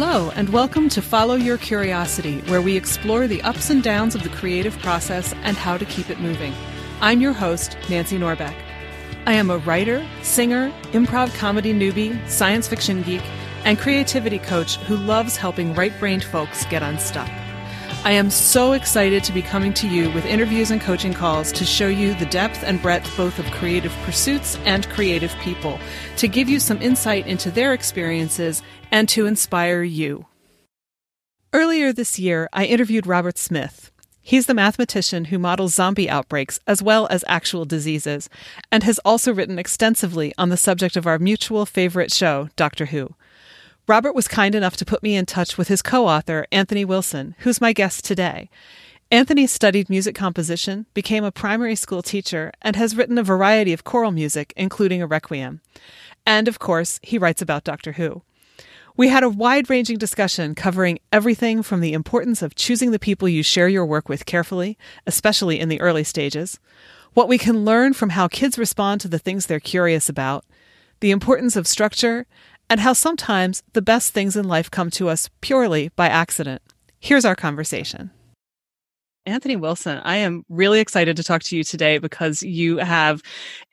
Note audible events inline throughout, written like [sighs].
Hello, and welcome to Follow Your Curiosity, where we explore the ups and downs of the creative process and how to keep it moving. I'm your host, Nancy Norbeck. I am a writer, singer, improv comedy newbie, science fiction geek, and creativity coach who loves helping right brained folks get unstuck. I am so excited to be coming to you with interviews and coaching calls to show you the depth and breadth both of creative pursuits and creative people, to give you some insight into their experiences and to inspire you. Earlier this year, I interviewed Robert Smith. He's the mathematician who models zombie outbreaks as well as actual diseases, and has also written extensively on the subject of our mutual favorite show, Doctor Who. Robert was kind enough to put me in touch with his co author, Anthony Wilson, who's my guest today. Anthony studied music composition, became a primary school teacher, and has written a variety of choral music, including a requiem. And of course, he writes about Doctor Who. We had a wide ranging discussion covering everything from the importance of choosing the people you share your work with carefully, especially in the early stages, what we can learn from how kids respond to the things they're curious about, the importance of structure, and how sometimes the best things in life come to us purely by accident. Here's our conversation. Anthony Wilson, I am really excited to talk to you today because you have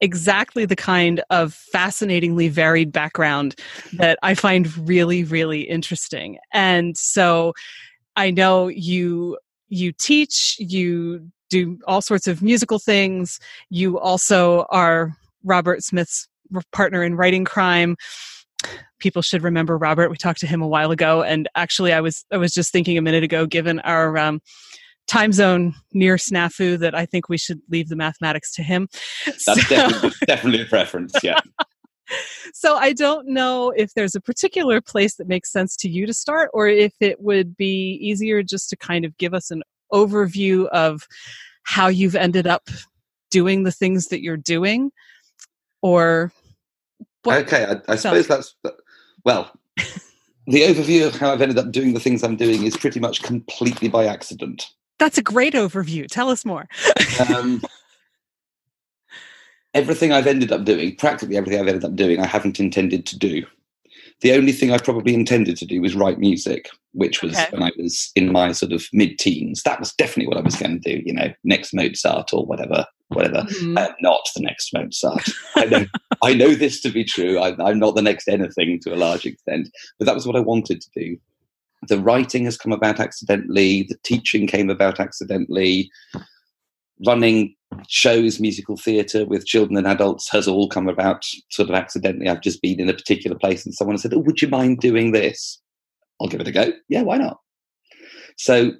exactly the kind of fascinatingly varied background that I find really, really interesting. And so I know you you teach, you do all sorts of musical things. You also are Robert Smith's partner in writing crime people should remember Robert. We talked to him a while ago, and actually, I was I was just thinking a minute ago, given our um, time zone near snafu, that I think we should leave the mathematics to him. That's so, definitely, definitely a preference. Yeah. [laughs] so I don't know if there's a particular place that makes sense to you to start, or if it would be easier just to kind of give us an overview of how you've ended up doing the things that you're doing, or what? okay, I, I suppose that's well, [laughs] the overview of how I've ended up doing the things I'm doing is pretty much completely by accident. That's a great overview. Tell us more. um, [laughs] everything I've ended up doing, practically everything I've ended up doing, I haven't intended to do. The only thing I probably intended to do was write music, which was okay. when I was in my sort of mid teens. That was definitely what I was going to do, you know, next Mozart or whatever whatever. Mm-hmm. I'm not the next Mozart. I know, I know this to be true. I, I'm not the next anything to a large extent, but that was what I wanted to do. The writing has come about accidentally. The teaching came about accidentally. Running shows, musical theatre with children and adults has all come about sort of accidentally. I've just been in a particular place and someone said, Oh, would you mind doing this? I'll give it a go. Yeah, why not? So,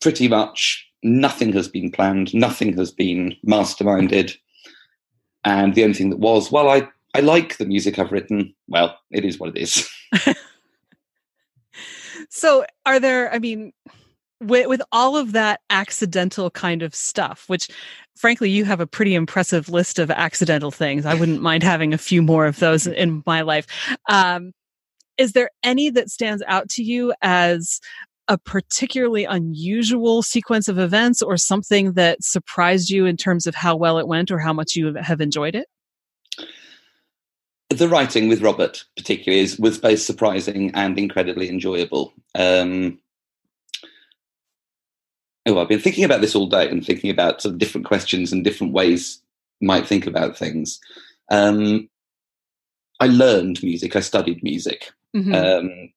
pretty much nothing has been planned, nothing has been masterminded. And the only thing that was, well, I, I like the music I've written. Well, it is what it is. [laughs] so, are there, I mean, with, with all of that accidental kind of stuff, which frankly, you have a pretty impressive list of accidental things. I wouldn't mind having a few more of those [laughs] in my life. Um, is there any that stands out to you as a particularly unusual sequence of events or something that surprised you in terms of how well it went or how much you have enjoyed it? The writing with Robert, particularly, is, was both surprising and incredibly enjoyable. Um, oh, I've been thinking about this all day and thinking about sort of different questions and different ways might think about things. Um, I learned music. I studied music. Mm-hmm. Um,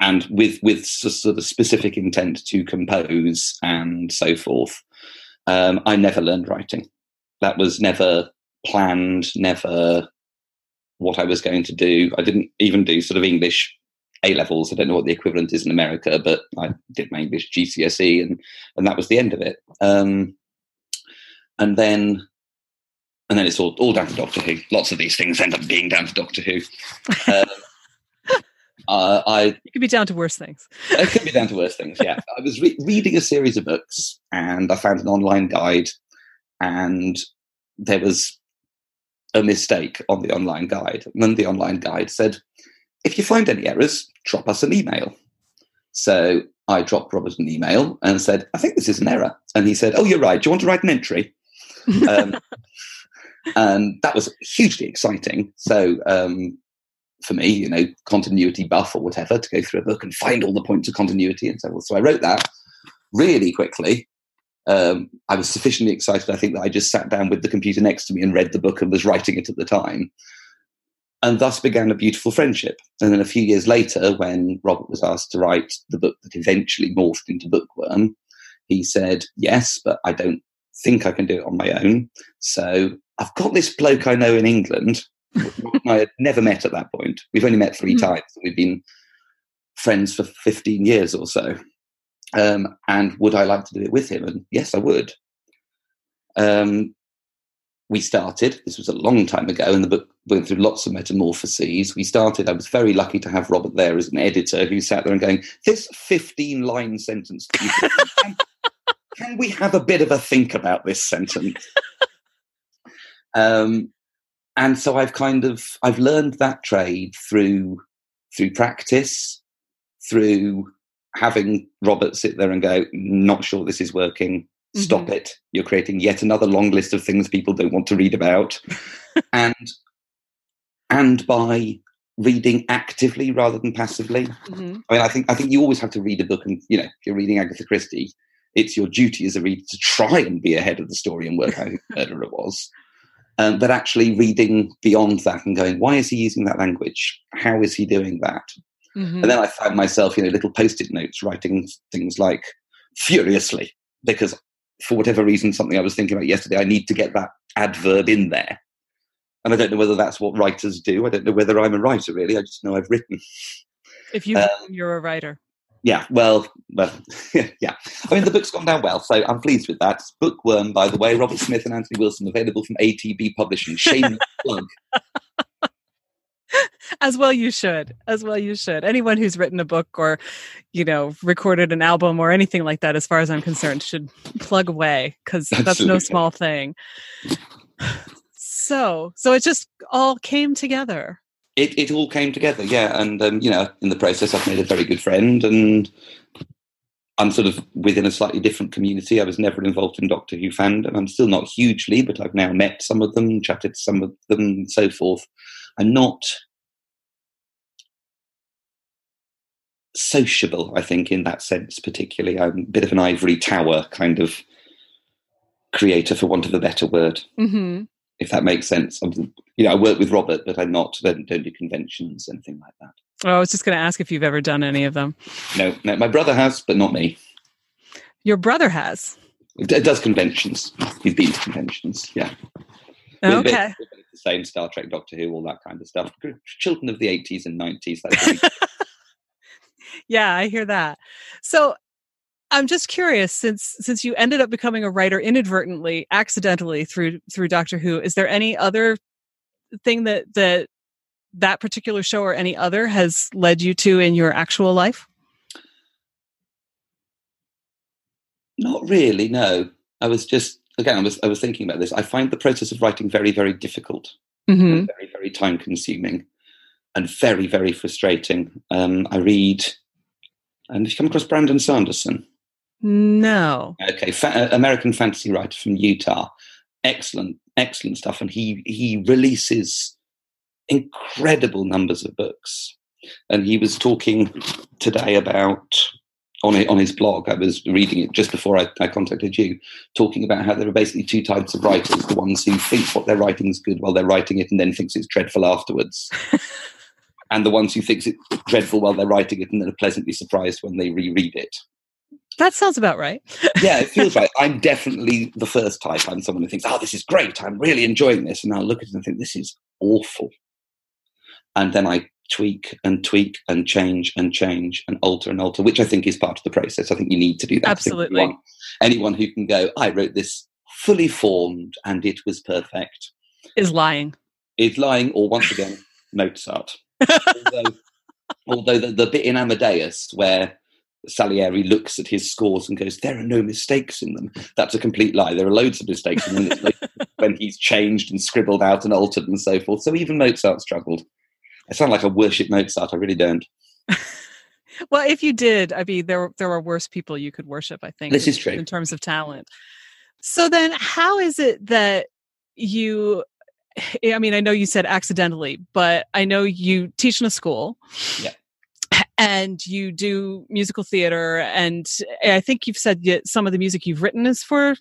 and with with sort of specific intent to compose and so forth. Um, I never learned writing. That was never planned. Never what I was going to do. I didn't even do sort of English A levels. I don't know what the equivalent is in America, but I did my English GCSE, and and that was the end of it. Um, and then and then it's all all down to Doctor Who. Lots of these things end up being down to Doctor Who. Um, [laughs] uh, I it could be down to worse things. it could be down to worse things. Yeah, I was re- reading a series of books, and I found an online guide, and there was a mistake on the online guide, and then the online guide said, "If you find any errors, drop us an email." So I dropped Robert an email and said, "I think this is an error," and he said, "Oh, you're right. Do you want to write an entry?" [laughs] um, and that was hugely exciting. So um, for me, you know, continuity buff or whatever, to go through a book and find all the points of continuity and so on. So I wrote that really quickly. Um, I was sufficiently excited, I think, that I just sat down with the computer next to me and read the book and was writing it at the time. And thus began a beautiful friendship. And then a few years later, when Robert was asked to write the book that eventually morphed into Bookworm, he said, Yes, but I don't think I can do it on my own. So I've got this bloke I know in England. [laughs] I had never met at that point. We've only met 3 mm times. We've been friends for 15 years or so. Um, and would I like to do it with him? And yes, I would. Um, we started, this was a long time ago, and the book went through lots of metamorphoses. We started, I was very lucky to have Robert there as an editor who sat there and going, This 15 line sentence, can, can we have a bit of a think about this sentence? [laughs] um, and so I've kind of I've learned that trade through through practice, through having Robert sit there and go, not sure this is working. Stop mm-hmm. it. You're creating yet another long list of things people don't want to read about. [laughs] and and by reading actively rather than passively. Mm-hmm. I mean, I think I think you always have to read a book, and you know, if you're reading Agatha Christie, it's your duty as a reader to try and be ahead of the story and work out who the murderer was. Um, but actually reading beyond that and going, why is he using that language? How is he doing that? Mm-hmm. And then I found myself, you know, little post-it notes writing things like furiously because for whatever reason, something I was thinking about yesterday, I need to get that adverb in there. And I don't know whether that's what writers do. I don't know whether I'm a writer really. I just know I've written. If you um, you're a writer. Yeah, well, well, [laughs] yeah. I mean, the book's gone down well, so I'm pleased with that. Bookworm, by the way, Robert Smith and Anthony Wilson, available from ATB Publishing. Shameless [laughs] plug. as well you should as well you should anyone who's written a book or you know recorded an album or anything like that as far as i'm concerned should plug away because that's no small thing so so it just all came together. It, it all came together yeah and um, you know in the process i've made a very good friend and i'm sort of within a slightly different community. I was never involved in doctor who fandom. I'm still not hugely but i've now met some of them chatted to some of them and so forth. I'm not sociable, I think, in that sense, particularly. I'm a bit of an ivory tower kind of creator, for want of a better word, mm-hmm. If that makes sense. I'm, you know, I work with Robert, but I'm not, don't, don't do conventions, anything like that. Oh, I was just going to ask if you've ever done any of them. No, no, my brother has, but not me. Your brother has? It does conventions. He's been to conventions, yeah. Oh, okay. the same Star Trek, Doctor Who, all that kind of stuff. Children of the 80s and 90s. [laughs] yeah, I hear that. So I'm just curious since since you ended up becoming a writer inadvertently, accidentally through through Doctor Who, is there any other thing that that that particular show or any other has led you to in your actual life? Not really, no. I was just again I was I was thinking about this. I find the process of writing very very difficult. Mm-hmm. very very time consuming and very very frustrating. Um, I read and if you come across Brandon Sanderson? No. Okay, Fa- uh, American fantasy writer from Utah. Excellent, excellent stuff. And he he releases incredible numbers of books. And he was talking today about on it, on his blog. I was reading it just before I, I, contacted you, talking about how there are basically two types of writers: the ones who think what they're writing is good while they're writing it, and then thinks it's dreadful afterwards, [laughs] and the ones who thinks it dreadful while they're writing it and then are pleasantly surprised when they reread it. That sounds about right. [laughs] yeah, it feels right. I'm definitely the first type. I'm someone who thinks, oh, this is great. I'm really enjoying this. And I'll look at it and think, this is awful. And then I tweak and tweak and change and change and alter and alter, which I think is part of the process. I think you need to do that. Absolutely. Anyone, who can go, I wrote this fully formed and it was perfect. Is lying. Is lying, or once again, [laughs] Mozart although, although the, the, bit in Amadeus where Salieri looks at his scores and goes, "There are no mistakes in them." That's a complete lie. There are loads of mistakes in them [laughs] when he's changed and scribbled out and altered and so forth. So even Mozart struggled. I sound like I worship Mozart. I really don't. [laughs] well, if you did, I mean, there there are worse people you could worship. I think this is true in terms of talent. So then, how is it that you [sighs] I mean, I know you said accidentally, but I know you teach in a school. Yeah. And you do musical theater, and I think you've said that some of the music you've written is for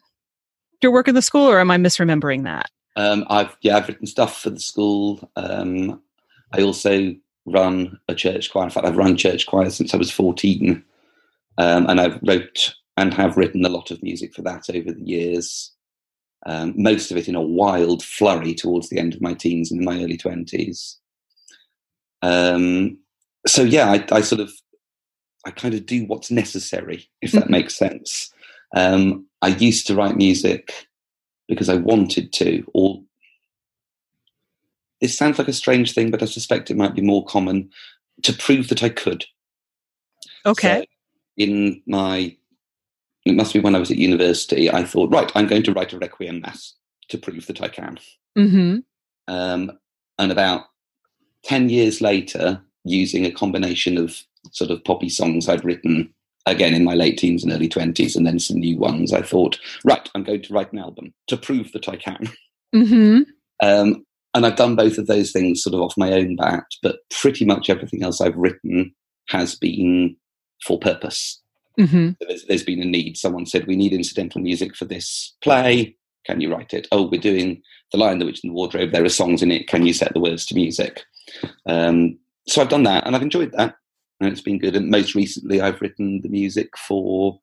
your work in the school, or am I misremembering that? Um, I've yeah, I've written stuff for the school. Um, I also run a church choir. In fact, I've run church choir since I was fourteen, um, and I've wrote and have written a lot of music for that over the years. Um, most of it in a wild flurry towards the end of my teens and my early twenties. Um, so yeah, I, I, sort of, I kind of do what's necessary, if that makes sense. Um, I used to write music because I wanted to, or this sounds like a strange thing, but I suspect it might be more common to prove that I could. Okay. So in my it must be when I was at university, I thought, right, I'm going to write a Requiem Mass to prove that I can. Mm-hmm. Um, and about 10 years later, using a combination of sort of poppy songs I'd written again in my late teens and early 20s, and then some new ones, I thought, right, I'm going to write an album to prove that I can. Mm-hmm. Um, and I've done both of those things sort of off my own bat, but pretty much everything else I've written has been for purpose. Mm-hmm. There's, there's been a need. Someone said, We need incidental music for this play. Can you write it? Oh, we're doing The Lion, the Witch, and the Wardrobe. There are songs in it. Can you set the words to music? Um, so I've done that and I've enjoyed that. And it's been good. And most recently, I've written the music for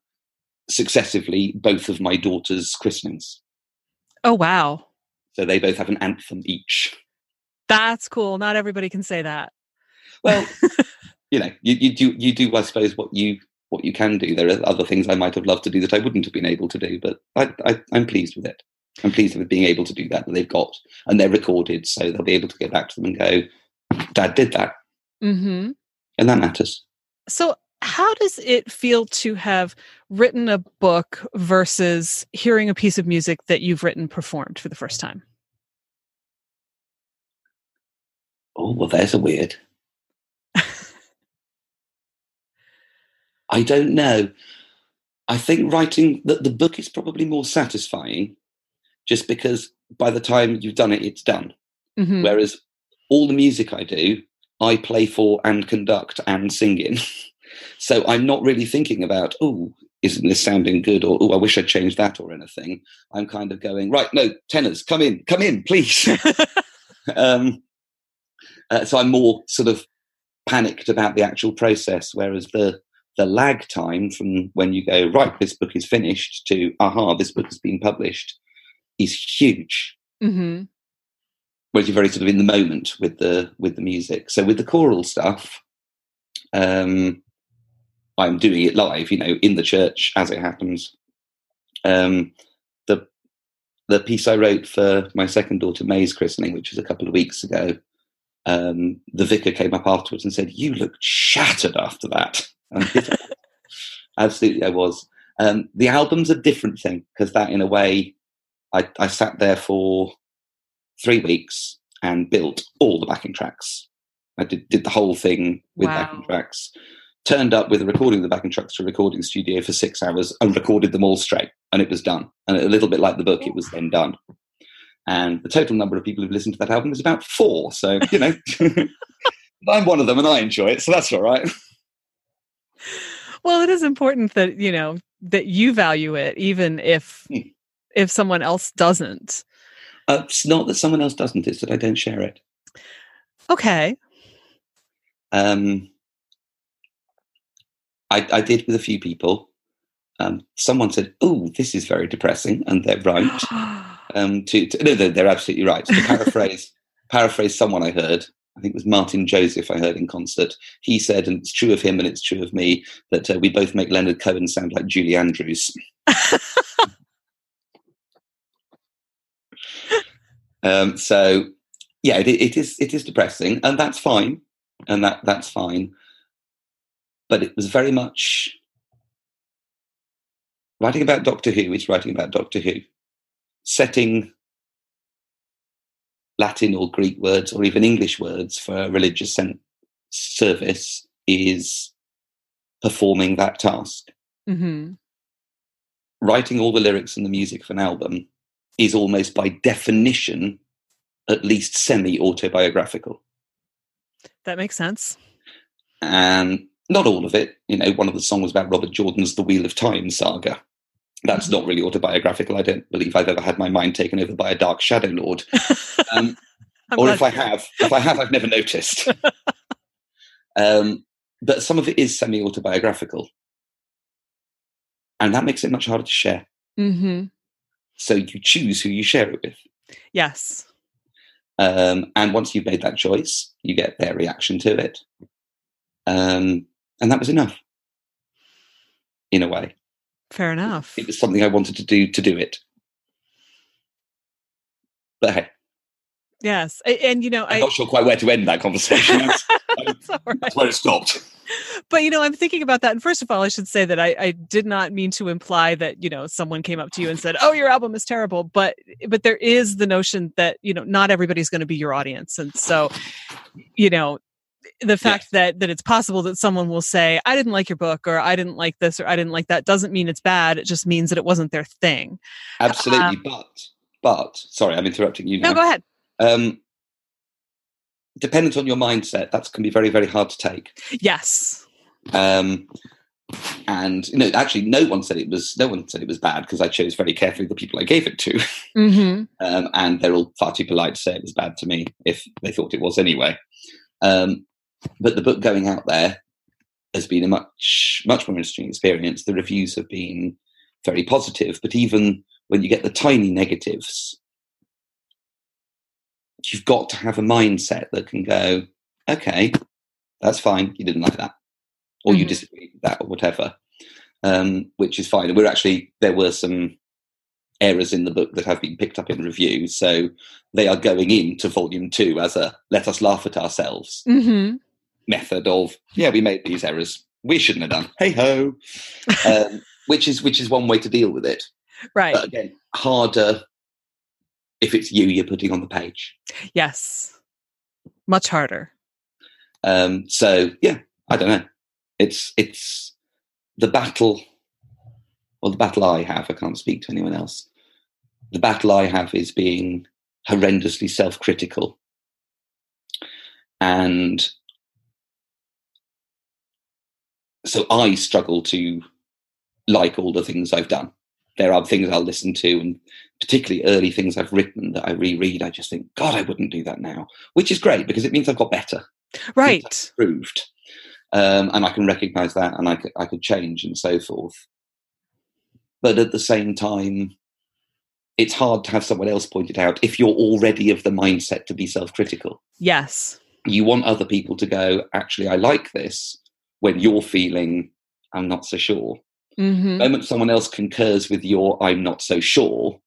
successively both of my daughters' christenings. Oh, wow. So they both have an anthem each. That's cool. Not everybody can say that. Well, [laughs] you know, you, you do you do, I suppose, what you what you can do. There are other things I might have loved to do that I wouldn't have been able to do, but I, I, I'm pleased with it. I'm pleased with being able to do that, that they've got, and they're recorded, so they'll be able to go back to them and go, Dad did that. Mm-hmm. And that matters. So, how does it feel to have written a book versus hearing a piece of music that you've written performed for the first time? Oh, well, there's a weird. I don't know. I think writing that the book is probably more satisfying just because by the time you've done it, it's done. Mm-hmm. Whereas all the music I do, I play for and conduct and sing in. [laughs] so I'm not really thinking about, oh, isn't this sounding good? Or, oh, I wish I'd changed that or anything. I'm kind of going, right, no, tenors, come in, come in, please. [laughs] [laughs] um, uh, so I'm more sort of panicked about the actual process, whereas the the lag time from when you go right this book is finished to aha this book has been published is huge mm-hmm. Whereas you're very sort of in the moment with the with the music. So with the choral stuff um i'm doing it live you know in the church as it happens. Um the the piece i wrote for my second daughter may's christening which was a couple of weeks ago um the vicar came up afterwards and said you looked shattered after that. [laughs] Absolutely, I was. Um, the album's a different thing because that, in a way, I, I sat there for three weeks and built all the backing tracks. I did, did the whole thing with wow. backing tracks. Turned up with a recording of the backing tracks to a recording studio for six hours and recorded them all straight, and it was done. And a little bit like the book, it was then done. And the total number of people who've listened to that album is about four. So you know, [laughs] I'm one of them, and I enjoy it, so that's all right well, it is important that, you know, that you value it, even if hmm. if someone else doesn't. Uh, it's not that someone else doesn't; it's that I don't share it. Okay. Um, I, I did with a few people. Um, someone said, "Oh, this is very depressing," and they're right. [gasps] um, to, to no, they're, they're absolutely right. To paraphrase, [laughs] paraphrase someone I heard, I think it was Martyn Joseph I heard in concert. He said, and it's true of him and it's true of me, that uh, we both make Leonard Cohen sound like Julie Andrews. [laughs] um, so, yeah, it, it is it is depressing, and that's fine, and that that's fine. But it was very much writing about Doctor Who. It's writing about Doctor Who, setting Latin or Greek words or even English words for a religious service is performing that task. Mm-hmm. Writing all the lyrics and the music of an album is almost by definition at least semi autobiographical. That makes sense. And not all of it. You know, one of the songs about Robert Jordan's The Wheel of Time saga. That's mm-hmm. not really autobiographical. I don't believe I've ever had my mind taken over by a dark shadow lord. [laughs] Um, or if I have, if I have, I've never noticed. [laughs] um, but some of it is semi autobiographical. And that makes it much harder to share. Mm-hmm. So you choose who you share it with. Yes. Um, and once you've made that choice, you get their reaction to it. Um, and that was enough, in a way. Fair enough. It was something I wanted to do to do it. But hey. Yes. And, you know, I'm I, not sure quite where to end that conversation. [laughs] That's, right. that's where it stopped but you know i'm thinking about that and first of all i should say that I, I, did not mean to imply that you know someone came up to you and said oh your album is terrible but but there is the notion that you know not everybody's going to be your audience and so you know the fact yeah. that that it's possible that someone will say i didn't like your book or i didn't like this or i didn't like that doesn't mean it's bad it just means that it wasn't their thing absolutely um, but but sorry i'm interrupting you now. no go ahead um, dependent on your mindset, that can be very, very hard to take. Yes. Um, and you know, actually, no one said it was. No one said it was bad because I chose very carefully the people I gave it to, [laughs] mm-hmm. um, and they're all far too polite to say it was bad to me if they thought it was anyway. Um, but the book going out there has been a much, much more interesting experience. The reviews have been very positive, but even when you get the tiny negatives, you've got to have a mindset that can go, okay, that's fine. You didn't like that, or mm-hmm. you disagreed with that, or whatever, um, which is fine. And we're actually there were some errors in the book that have been picked up in review, so they are going into volume two as a let us laugh at ourselves mm-hmm. method of yeah, we made these errors. We shouldn't have done. Hey ho, um, which is which is one way to deal with it. [laughs] Right. But again, harder if it's you you're putting on the page. Yes. Much harder. Um, so yeah, I don't know. It's it's the battle or the battle I have, I can't speak to anyone else. The battle I have is being horrendously self critical. And so I struggle to like all the things I've done there are things I'll listen to, and particularly early things I've written that I reread. I just think, God, I wouldn't do that now, which is great because it means I've got better, right? Improved, um, and I can recognise that, and I could, I could change and so forth. But at the same time, it's hard to have someone else point it out if you're already of the mindset to be self-critical. Yes, you want other people to go. Actually, I like this when you're feeling I'm not so sure. Mm-hmm. The moment someone else concurs with your I'm not so sure,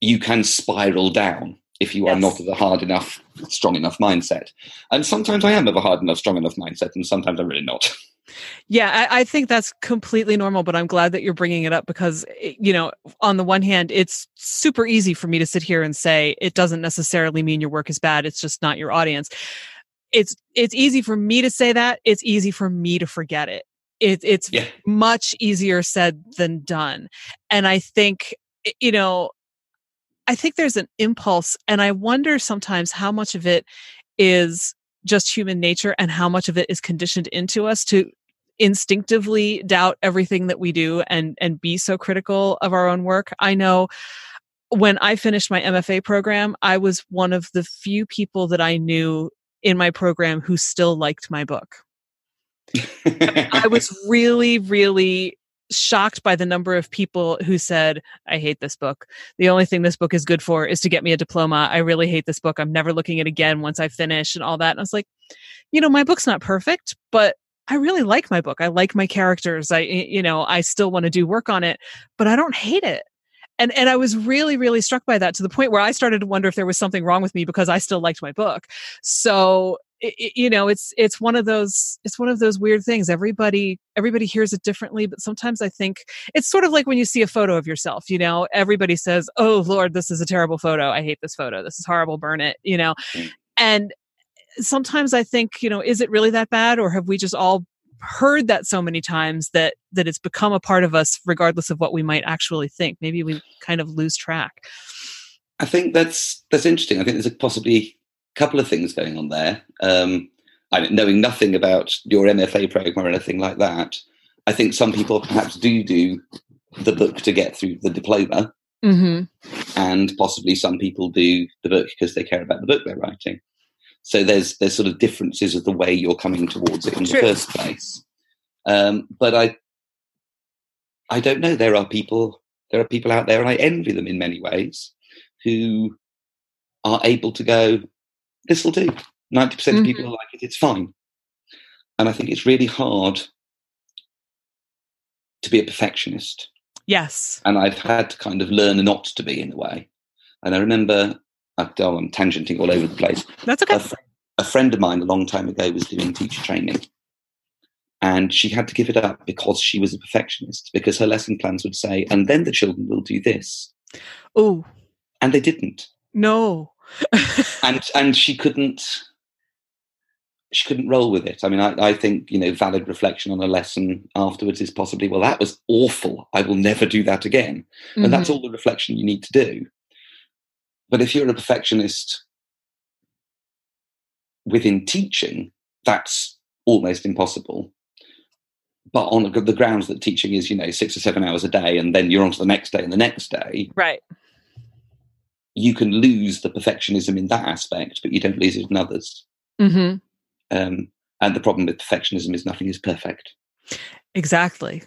you can spiral down if you yes. are not of a hard enough, strong enough mindset. And sometimes I am of a hard enough, strong enough mindset, and sometimes I'm really not. Yeah, I, I, think that's completely normal, but I'm glad that you're bringing it up because, you know, on the one hand, it's super easy for me to sit here and say it doesn't necessarily mean your work is bad. It's just not your audience. It's it's easy for me to say that. It's easy for me to forget it it, it's yeah. much easier said than done. And I think, you know, I think there's an impulse, and I wonder sometimes how much of it is just human nature and how much of it is conditioned into us to instinctively doubt everything that we do and and be so critical of our own work. I know when I finished my MFA program, I was one of the few people that I knew in my program who still liked my book. [laughs] I was really, really shocked by the number of people who said, I hate this book. The only thing this book is good for is to get me a diploma. I really hate this book. I'm never looking at it again once I finish and all that. And I was like, you know, my book's not perfect, but I really like my book. I like my characters. I, you know, I still want to do work on it, but I don't hate it. And, and I was really, really struck by that to the point where I started to wonder if there was something wrong with me because I still liked my book. So it, you know it's it's one of those it's one of those weird things. Everybody everybody hears it differently but sometimes i think it's sort of like when you see a photo of yourself you know? Everybody says oh lord this is a terrible photo. I hate this photo. This is horrible. Burn it you know? Mm. and sometimes i think you know is it really that bad or have we just all heard that so many times that that it's become a part of us regardless of what we might actually think? Maybe we kind of lose track. I think that's that's interesting. I think there's a possibly couple of things going on there. Um, I knowing nothing about your MFA program or anything like that, I think some people perhaps do do the book to get through the diploma, mm-hmm. and possibly some people do the book because they care about the book they're writing. So there's there's sort of differences of the way you're coming towards it in True. the first place. Um, but I I don't know. There are people there are people out there, and I envy them in many ways, who are able to go. This will do. 90% mm-hmm. of people like it. It's fine. And I think it's really hard to be a perfectionist. Yes. And I've had to kind of learn not to be in a way. And I remember, oh, I'm tangenting all over the place. That's okay. A, a friend of mine a long time ago was doing teacher training. And she had to give it up because she was a perfectionist, because her lesson plans would say, and then the children will do this. Oh. And they didn't. No. And and she couldn't she couldn't roll with it. I mean, I, I, think, you know, valid reflection on a lesson afterwards is possibly, well, that was awful. I will never do that again. Mm-hmm. And that's mm-hmm. all the reflection you need to do. But if you're a perfectionist within teaching, that's almost impossible. But on the grounds that teaching is, you know, six or seven hours a day, and then you're on to the next day and the next day. Right. You can lose the perfectionism in that aspect, but you don't lose it in others. Mm-hmm. Um, and the problem with perfectionism is nothing is perfect. Exactly.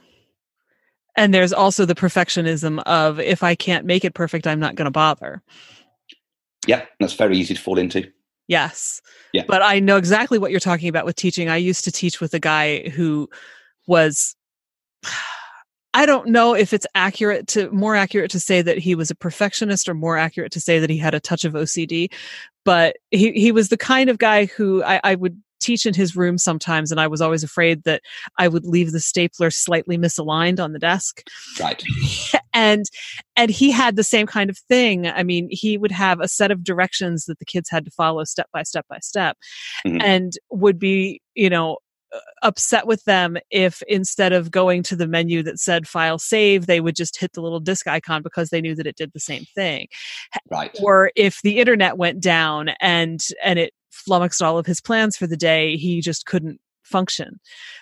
And there's also the perfectionism of if I can't make it perfect, I'm not going to bother. Yeah, that's very easy to fall into. Yes. Yeah. But I know exactly what you're talking about with teaching. I used to teach with a guy who was I don't know if it's accurate to more accurate to say that he was a perfectionist or more accurate to say that he had a touch of OCD, but he he was the kind of guy who I, I would teach in his room sometimes and I was always afraid that I would leave the stapler slightly misaligned on the desk. Right. [laughs] and and he had the same kind of thing. I mean, he would have a set of directions that the kids had to follow step by step by step mm-hmm. and would be, you know, Uh, upset with them if instead of going to the menu that said file save they would just hit the little disk icon because they knew that it did the same thing right or if the internet went down and and it flummoxed all of his plans for the day. He just couldn't function.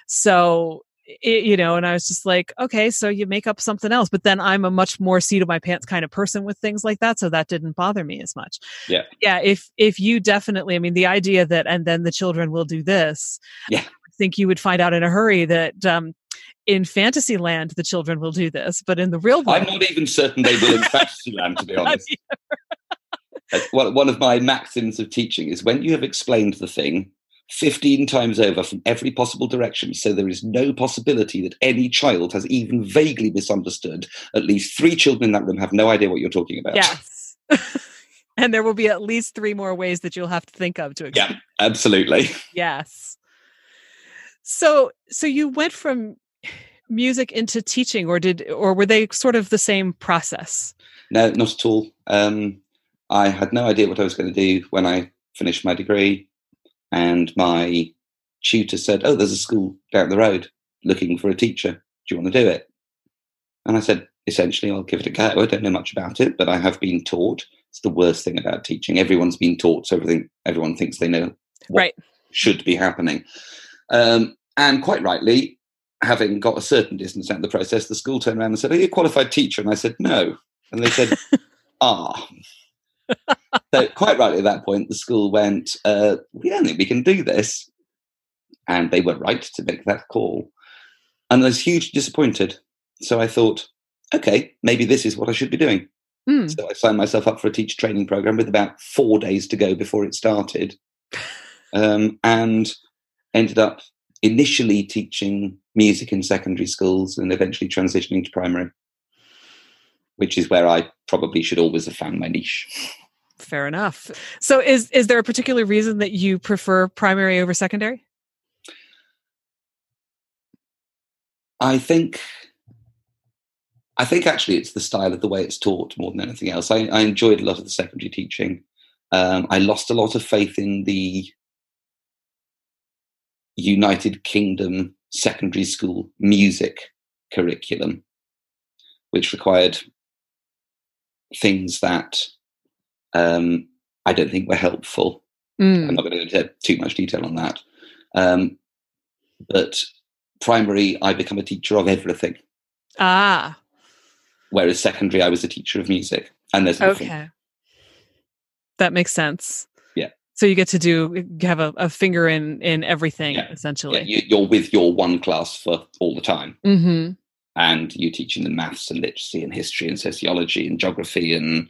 So, it, you know, and I was just like, okay, so you make up something else. But then I'm a much more seat of my pants kind of person with things like that, so that didn't bother me as much. Yeah, yeah. If if you definitely, I mean, the idea that and then the children will do this. Yeah, think you would find out in a hurry that um, in Fantasyland the children will do this, but in the real world, I'm not even certain they will in Fantasyland, to be [laughs] honest. Uh, one of my maxims of teaching is when you have explained the thing 15 times over from every possible direction, so there is no possibility that any child has even vaguely misunderstood, at least three children in that room have no idea what you're talking about. Yes. [laughs] and there will be at least three more ways that you'll have to think of to explain. Yeah, absolutely. Yes. So so you went from music into teaching or did or were they sort of the same process? No, not at all. Um, I had no idea what I was going to do when I finished my degree. And my tutor said, Oh, there's a school down the road looking for a teacher. Do you want to do it? And I said, Essentially, I'll give it a go. I don't know much about it, but I have been taught. It's the worst thing about teaching. Everyone's been taught, so everything everyone thinks they know what right. should be happening. Um, and quite rightly, having got a certain distance out of the process, the school turned around and said, Are you a qualified teacher? And I said, No. And they said, [laughs] Ah, so quite rightly at that point, the school went, uh, "We don't think we can do this," and they were right to make that call. And I was hugely disappointed. So I thought, okay, maybe this is what I should be doing. Mm. So I signed myself up for a teacher training program with about four days to go before it started, [laughs] um, and ended up initially teaching music in secondary schools and eventually transitioning to primary which is where I probably should always have found my niche. Fair enough. So is is there a particular reason that you prefer primary over secondary? I think I think actually it's the style of the way it's taught more than anything else. I, I enjoyed a lot of the secondary teaching. Um, I lost a lot of faith in the United Kingdom secondary school music curriculum, which required things that um, I don't think were helpful. Mm. I'm not going to go into too much detail on that. Um, but primary, I become a teacher of everything. Ah. Whereas secondary, I was a teacher of music. And there's nothing. Okay. That makes sense. So you get to do have a, a finger in in everything yeah. essentially. Yeah, you, are with your one class for all the time, mm-hmm. and you're teaching them maths and literacy and history and sociology and geography and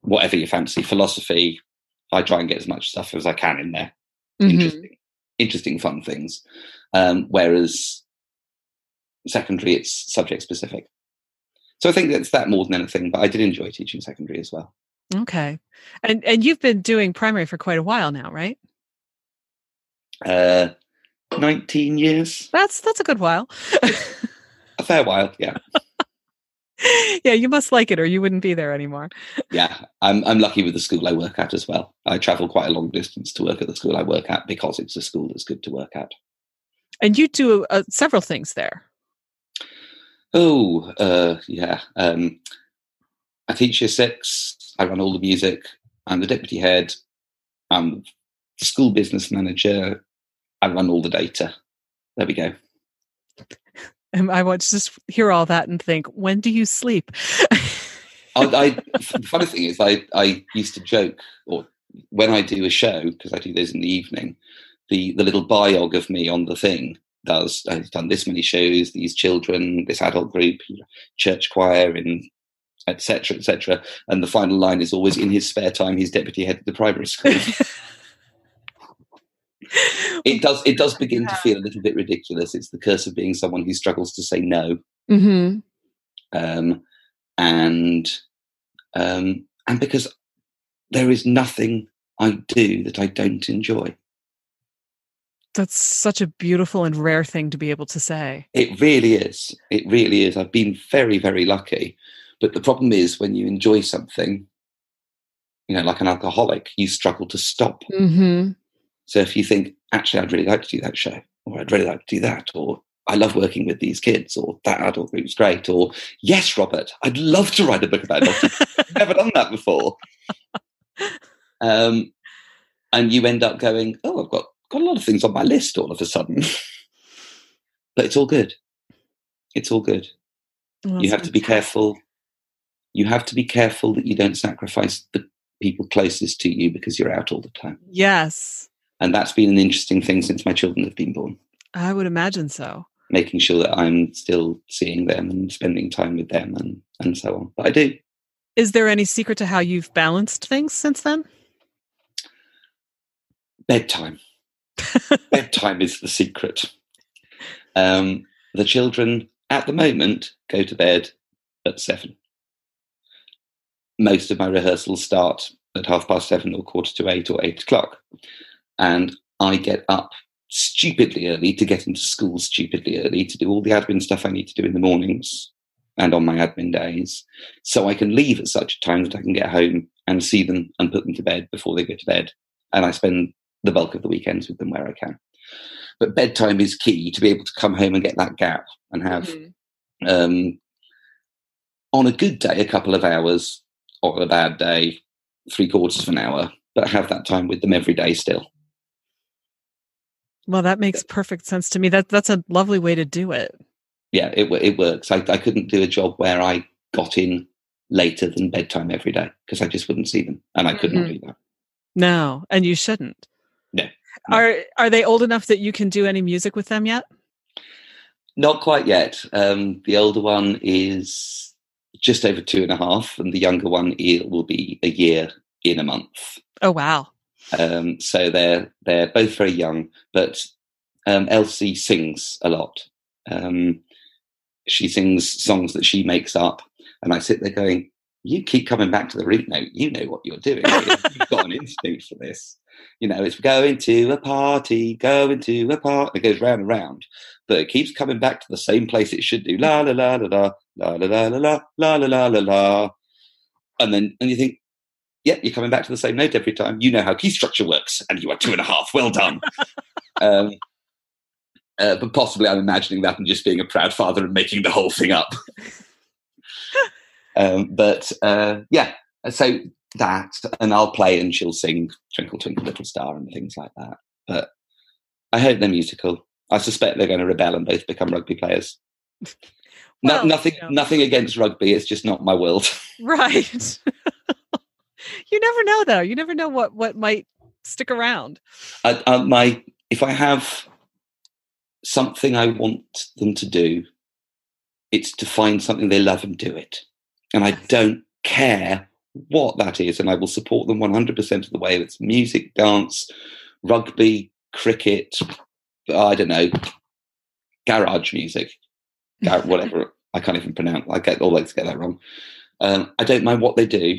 whatever you fancy, philosophy. I try and get as much stuff as I can in there. Mm-hmm. Interesting, interesting, fun things. Um, whereas secondary, it's subject specific. So I think that's that more than anything. But I did enjoy teaching secondary as well. Okay, and and you've been doing primary for quite a while now, right? Uh, nineteen years. That's that's a good while. a fair while, yeah. [laughs] yeah, you must like it, or you wouldn't be there anymore. yeah, I'm I'm lucky with the school I work at as well. I travel quite a long distance to work at the school I work at because it's a school that's good to work at. And you do uh, several things there. Oh, uh, yeah. Um, I teach year six. I run all the music. I'm the deputy head. I'm the school business manager. I run all the data. There we go. And I want to just hear all that and think, when do you sleep? [laughs] I, I, the funny thing is, I, I used to joke, or when I do a show, because I do those in the evening, the, the little biog of me on the thing does oh, I've done this many shows, these children, this adult group, church choir, and etc. etc. And the final line is always in his spare time, he's deputy head of the primary school. [laughs] it does it does begin to feel a little bit ridiculous. It's the curse of being someone who struggles to say no. Mm-hmm. Um, and um, and because there is nothing I do that I don't enjoy. That's such a beautiful and rare thing to be able to say. It really is. It really is. I've been very, very lucky. But the problem is when you enjoy something, you know, like an alcoholic, you struggle to stop. Mm-hmm. So if you think, actually, I'd really like to do that show, or I'd really like to do that, or I love working with these kids, or that adult group's great, or yes, Robert, I'd love to write a book about it. [laughs] Never done that before. Um, and you end up going, oh, I've got got a lot of things on my list all of a sudden. [laughs] but it's all good. It's all good. Well, you have to be careful. You have to be careful that you don't sacrifice the people closest to you because you're out all the time. Yes. And that's been an interesting thing since my children have been born. I would imagine so. Making sure that I'm still seeing them and spending time with them and, and so on. But I do. Is there any secret to how you've balanced things since then? Bedtime. [laughs] Bedtime is the secret. Um, the children at the moment go to bed at seven. Most of my rehearsals start at half past seven or quarter to eight or eight o'clock. And I get up stupidly early to get into school stupidly early to do all the admin stuff I need to do in the mornings and on my admin days. So I can leave at such a time that I can get home and see them and put them to bed before they go to bed. And I spend the bulk of the weekends with them where I can. But bedtime is key to be able to come home and get that gap and have, mm-hmm. um, on a good day, a couple of hours, or on a bad day, three quarters of an hour, but have that time with them every day still. Well, that makes perfect sense to me. That that's a lovely way to do it. Yeah, it it works. I, I couldn't do a job where I got in later than bedtime every day because I just wouldn't see them, and I couldn't mm-hmm. do that. No, and you shouldn't. No. Are are they old enough that you can do any music with them yet? Not quite yet. Um, the older one is just over two and a half, and the younger one will be a year in a month. Oh wow! Um, so they're they're both very young, but um, Elsie sings a lot. Um, she sings songs that she makes up, and I sit there going, "You keep coming back to the root note. You know what you're doing. You've got an instinct for this." You know, it's going to a party, going to a party. It goes round and round, but it keeps coming back to the same place it should do. La la la la la la la la la la la la la la. And then, and you think, yeah, you're coming back to the same note every time. You know how key structure works, and you are two and a half. Well done. um, uh, but possibly, I'm imagining that and just being a proud father and making the whole thing up. Um, but uh, yeah, so that, and I'll play and she'll sing "Twinkle Twinkle Little Star" and things like that. But I hope they're musical. I suspect they're going to rebel and both become rugby players. [laughs] Well, no, nothing, you know. nothing against rugby. It's just not my world. Right. [laughs] [laughs] you never know, though. You never know what what might stick around. I, uh, my if I have something I want them to do, it's to find something they love and do it. And I don't care what that is, and I will support them 100% of the way. It's music, dance, rugby, cricket, I don't know, garage music, [laughs] whatever. I can't even pronounce. I get all always get that wrong. Um, I don't mind what they do,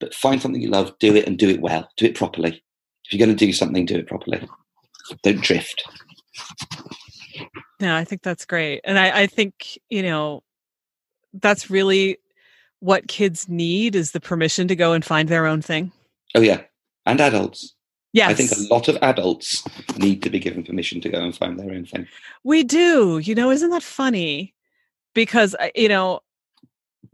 but find something you love, do it, and do it well. Do it properly. If you're going to do something, do it properly. Don't drift. Yeah, I think that's great, and I, I think you know that's really what kids need is the permission to go and find their own thing. Oh yeah, and adults. Yes. I think a lot of adults need to be given permission to go and find their own thing. We do. You know, isn't that funny? Because, uh, you know,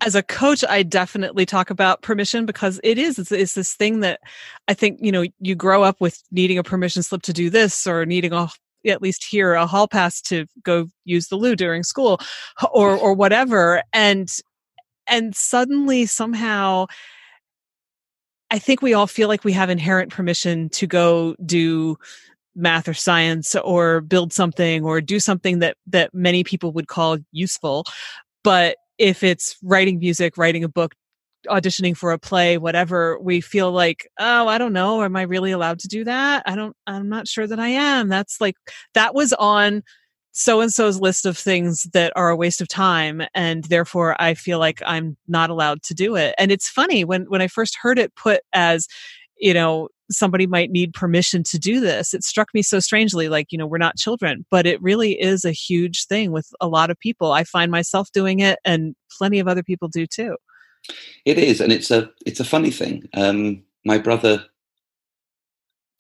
as a coach, I definitely talk about permission because it is, it's, it's, this thing that I think, you know, you grow up with needing a permission slip to do this or needing a, at least here, a hall pass to go use the loo during school or, or whatever. And, and suddenly somehow I think we all feel like we have inherent permission to go do math or science or build something or do something that that many people would call useful but if it's writing music writing a book auditioning for a play whatever we feel like oh i don't know am i really allowed to do that? I don't i'm not sure that i am. That's like that was on so and so's list of things that are a waste of time and therefore i feel like i'm not allowed to do it. And it's funny when when i first heard it put as you know somebody might need permission to do this it struck me so strangely like you know we're not children but it really is a huge thing with a lot of people. I find myself doing it and plenty of other people do too. It is and it's a it's a funny thing. Um my brother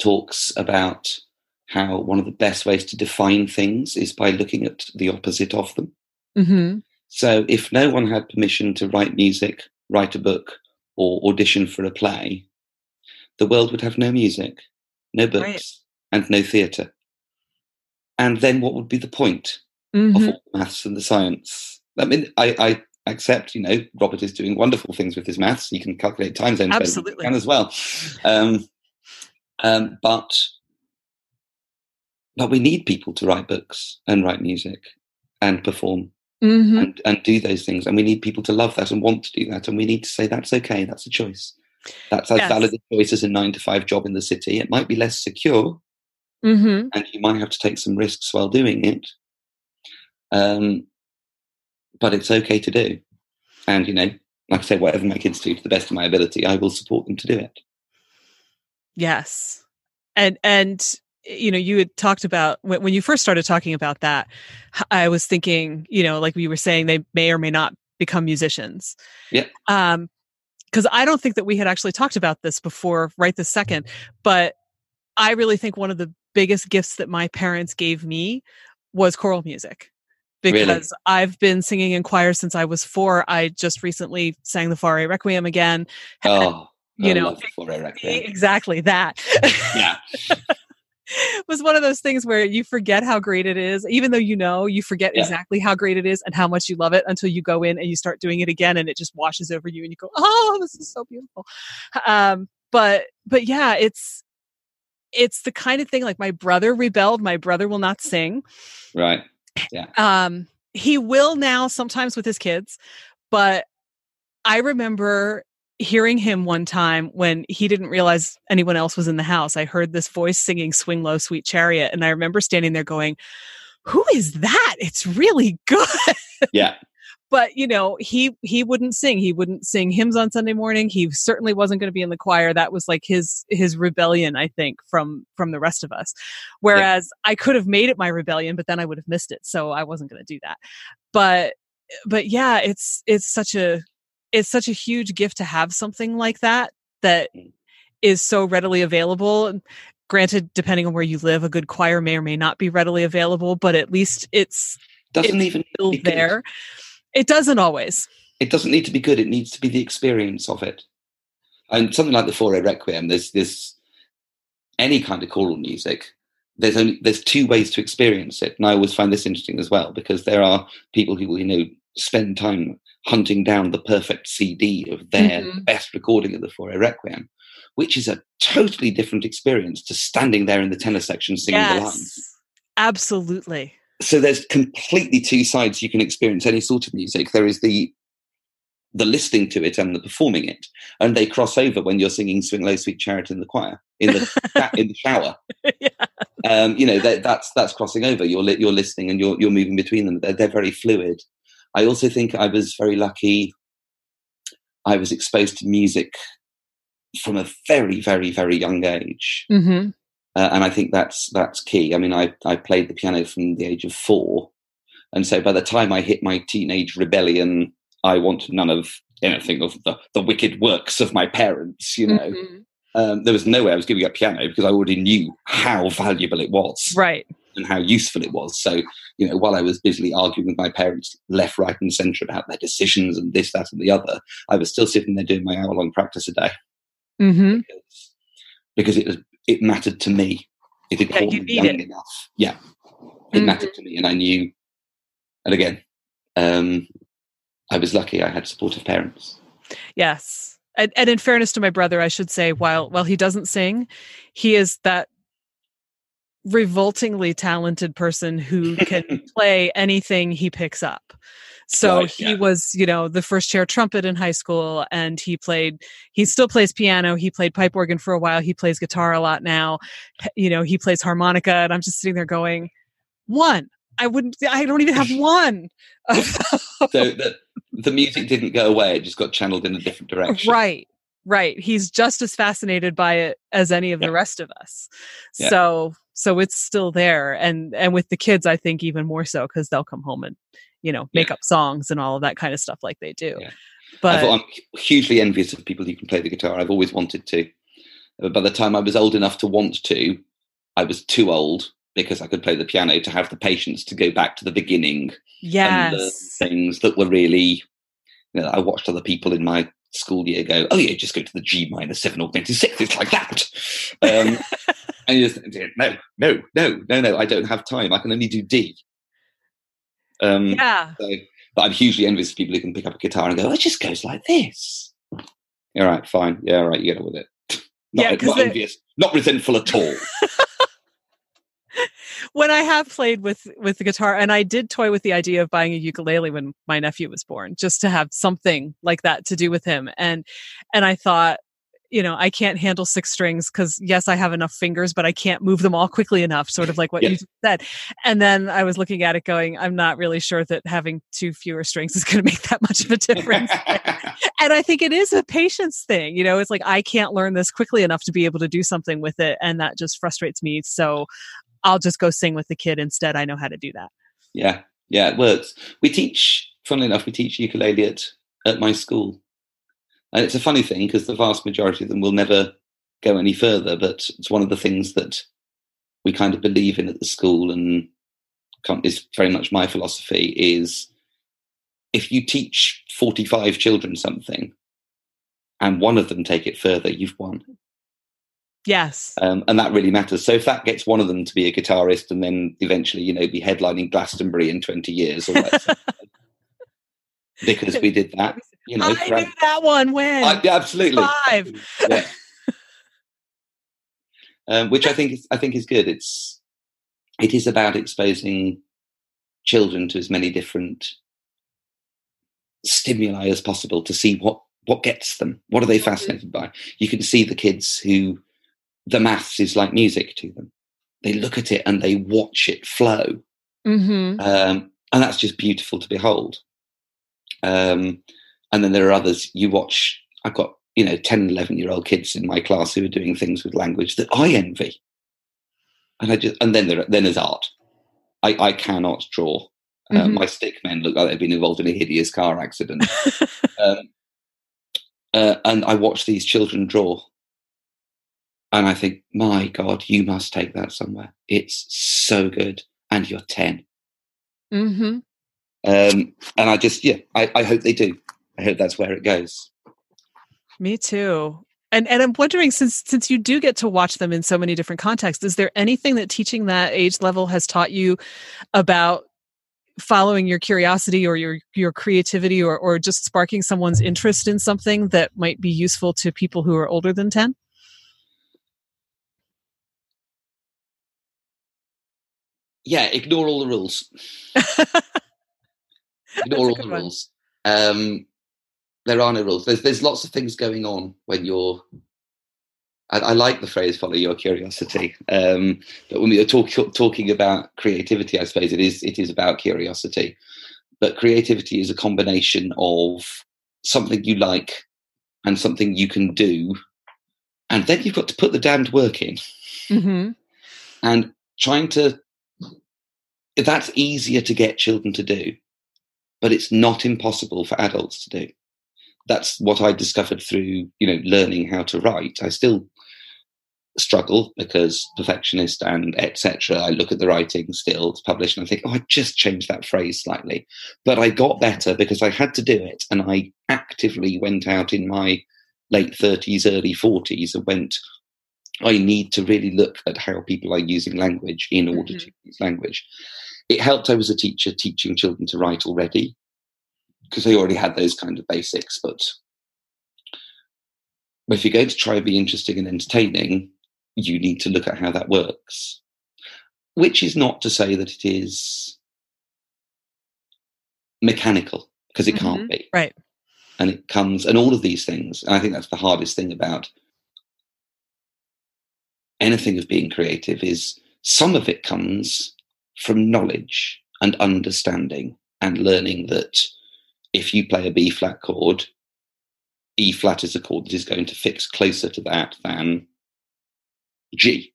talks about how one of the best ways to define things is by looking at the opposite of them. Mm-hmm. So if no one had permission to write music, write a book, or audition for a play, the world would have no music, no books, right. and no theatre. And then what would be the point mm-hmm. of all the maths and the science? I mean, I, I, accept, you know, Robert is doing wonderful things with his maths. He can calculate time zones Absolutely. as well. Um, um, but but we need people to write books and write music and perform mm-hmm. and, and do those things. And we need people to love that and want to do that. And we need to say that's okay, that's a choice. That's as yes. valid a choice as a nine to five job in the city. It might be less secure, mm-hmm. and you might have to take some risks while doing it. Um, but it's okay to do. And you know, like I say, whatever my kids do to the best of my ability, I will support them to do it. Yes, and and you know, you had talked about when, when you first started talking about that, I was thinking, you know, like we were saying, they may or may not become musicians. Yeah. Um, because I don't think that we had actually talked about this before, right this second. But I really think one of the biggest gifts that my parents gave me was choral music because really? I've been singing in choir since I was four. I just recently sang the Fauré Requiem again. Oh, you know, Requiem. exactly that. Yeah. [laughs] [laughs] was one of those things where you forget how great it is even though you know you forget yeah. exactly how great it is and how much you love it until you go in and you start doing it again and it just washes over you and you go oh this is so beautiful. Um but but yeah it's it's the kind of thing like my brother rebelled my brother will not sing. Right. Yeah. Um he will now sometimes with his kids but i remember hearing him one time when he didn't realize anyone else was in the house. I heard this voice singing Swing Low, Sweet Chariot. And I remember standing there going, Who is that? It's really good. Yeah. [laughs] but you know, he he wouldn't sing. He wouldn't sing hymns on Sunday morning. He certainly wasn't going to be in the choir. That was like his his rebellion, I think, from from the rest of us. Whereas yeah. I could have made it my rebellion, but then I would have missed it. So I wasn't going to do that. But but yeah, it's it's such a it's such a huge gift to have something like that that mm. so readily available. Granted depending on where you live a good choir may or may not be readily available but at least it's doesn't it's even there. It doesn't always. It doesn't need to be good. It needs to be the experience of it. And something like the Fauré Requiem, there's this any kind of choral music. There's only there's two ways to experience it, and I always find this interesting as well because there are people who will you know spend time hunting down the perfect CD of their mm-hmm. best recording of the Fauré Requiem, which is a totally different experience to standing there in the tenor section singing yes, the lines. Absolutely. So there's completely two sides you can experience any sort of music. There is the the listening to it and the performing it, and they cross over when you're singing "Swing Low, Sweet Chariot" in the choir in the [laughs] in the shower. Yeah. Um, you know that, that's that's crossing over. You're you're listening and you're you're moving between them. They're, they're very fluid. I also think I was very lucky. I was exposed to music from a very, very, very young age, mm-hmm. uh, and I think that's that's key. I mean, I I played the piano from the age of four, and so by the time I hit my teenage rebellion, I wanted none of anything of the the wicked works of my parents. You know, mm-hmm. um, there was no way I was giving up piano because I already knew how valuable it was. Right and how useful it was. So, you know, while I was busily arguing with my parents left, right, and centre about their decisions and this, that, and the other, I was still sitting there doing my hour long practice a day mm-hmm. because, because, it was it mattered to me. It had caught me young it. enough. Yeah, it mm-hmm. mattered to me, and I knew. And again, um, I was lucky; I had supportive parents. Yes, and, and in fairness to my brother, I should say, while while he doesn't sing, he is that revoltingly talented person who can [laughs] play anything he picks up. So right, he yeah. was, you know, the first chair trumpet in high school and he played he still plays piano, he played pipe organ for a while, he plays guitar a lot now. You know, he plays harmonica and I'm just sitting there going, "One. I wouldn't I don't even have one." [laughs] so the the music didn't go away, it just got channeled in a different direction. Right. Right. He's just as fascinated by it as any of yeah. the rest of us. Yeah. So so it's still there and and with the kids i think even more so because they'll come home and you know make yeah. up songs and all of that kind of stuff like they do yeah. but i'm hugely envious of people who can play the guitar i've always wanted to but by the time i was old enough to want to i was too old because i could play the piano to have the patience to go back to the beginning yes things that were really you know, i watched other people in my school year go, oh yeah, just go to the G minor seven augmented six. It's like that. Um, and you just no, no, no, no, no. I don't have time. I can only do D. Um, yeah. So, but I'm hugely envious of people who can pick up a guitar and go, oh, it just goes like this. All right, fine. Yeah, all right, you get on with it. [laughs] Not, yeah, not envious, not resentful at all. [laughs] when I have played with with the guitar, and I did toy with the idea of buying a ukulele when my nephew was born, just to have something like that to do with him. And and I thought, you know, I can't handle six strings because yes, I have enough fingers, but I can't move them all quickly enough, sort of like what you said. And then I was looking at it going, I'm not really sure that having two fewer strings is going [laughs] to make that much of a difference. [laughs] and I think it is a patience thing. You know, it's like I can't learn this quickly enough to be able to do something with it. And that just frustrates me. So I'll just go sing with the kid instead. I know how to do that. Yeah. Yeah, it works. We teach, funnily enough, we teach ukulele at, at my school. And it's a funny thing because the vast majority of them will never go any further, but it's one of the things that we kind of believe in at the school and is very much my philosophy is if you teach 45 children something and one of them take it further, you've won. Yes. Um, and that really matters. So if that gets one of them to be a guitarist and then eventually, you know, be headlining Glastonbury in 20 years or whatever, [laughs] because we did that, you know. I knew that one when. I, absolutely. Five. Yeah. um, which I think is, I think is good. It's it is about exposing children to as many different stimuli as possible to see what what gets them. What are they fascinated by? You can see the kids who the maths is like music to them. They look at it and they watch it flow. Mm-hmm. Um, and that's just beautiful to behold. Um, and then there are others you watch. I've got, you know, 10, 11 year old kids in my class who are doing things with language that I envy. And I just, and then there, then there's art. I, I cannot draw. Uh, mm-hmm. My stick men look like they've been involved in a hideous car accident. [laughs] um, uh, and I watch these children draw and I think, my God, you must take that somewhere. It's so good. And you're 10. Mm-hmm. Um, and I just, yeah, I, I hope they do. I hope that's where it goes. Me too. And and I'm wondering since since you do get to watch them in so many different contexts, is there anything that teaching that age level has taught you about following your curiosity or your your creativity or or just sparking someone's interest in something that might be useful to people who are older than 10? Yeah, ignore all the rules. [laughs] ignore all the one. rules. Um, there are no rules. There's there's lots of things going on when you're. I, I like the phrase "follow your curiosity," um, but when we are talk, talking about creativity, I suppose it is it is about curiosity. But creativity is a combination of something you like and something you can do, and then you've got to put the damned work in. Mm-hmm. And trying to that's easier to get children to do, but it's not impossible for adults to do that's what I discovered through you know learning how to write. I still struggle because perfectionist and etc. I look at the writing still to publish and I think, oh, I just changed that phrase slightly, but I got better because I had to do it, and I actively went out in my late thirties, early forties, and went. I need to really look at how people are using language in order mm-hmm. to use language. It helped I was a teacher teaching children to write already because they already had those kind of basics. But if you're going to try and be interesting and entertaining, you need to look at how that works. Which is not to say that it is mechanical, because it mm-hmm. can't be. Right. And it comes, and all of these things, and I think that's the hardest thing about anything of being creative is some of it comes from knowledge and understanding and learning that if you play a B flat chord, E flat is a chord that is going to fix closer to that than G.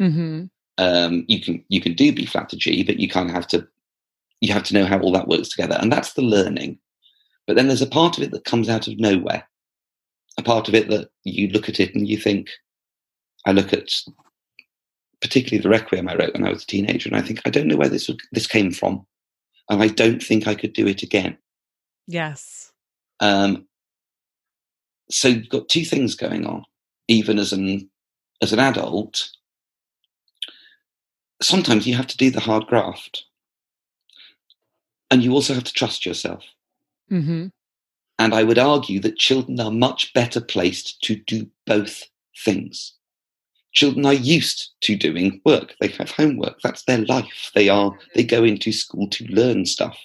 Mm-hmm. Um, you can you can do B flat to G, but you kind of have to you have to know how all that works together, and that's the learning. But then there's a part of it that comes out of nowhere, a part of it that you look at it and you think. I look at particularly the requiem I wrote when I was a teenager, and I think I don't know where this this came from, and I don't think I could do it again. Yes. Um, so you've got two things going on, even as an as an adult. Sometimes you have to do the hard graft, and you also have to trust yourself. Mm-hmm. And I would argue that children are much better placed to do both things. Children are used to doing work. They have homework. That's their life. They are they go into school to learn stuff.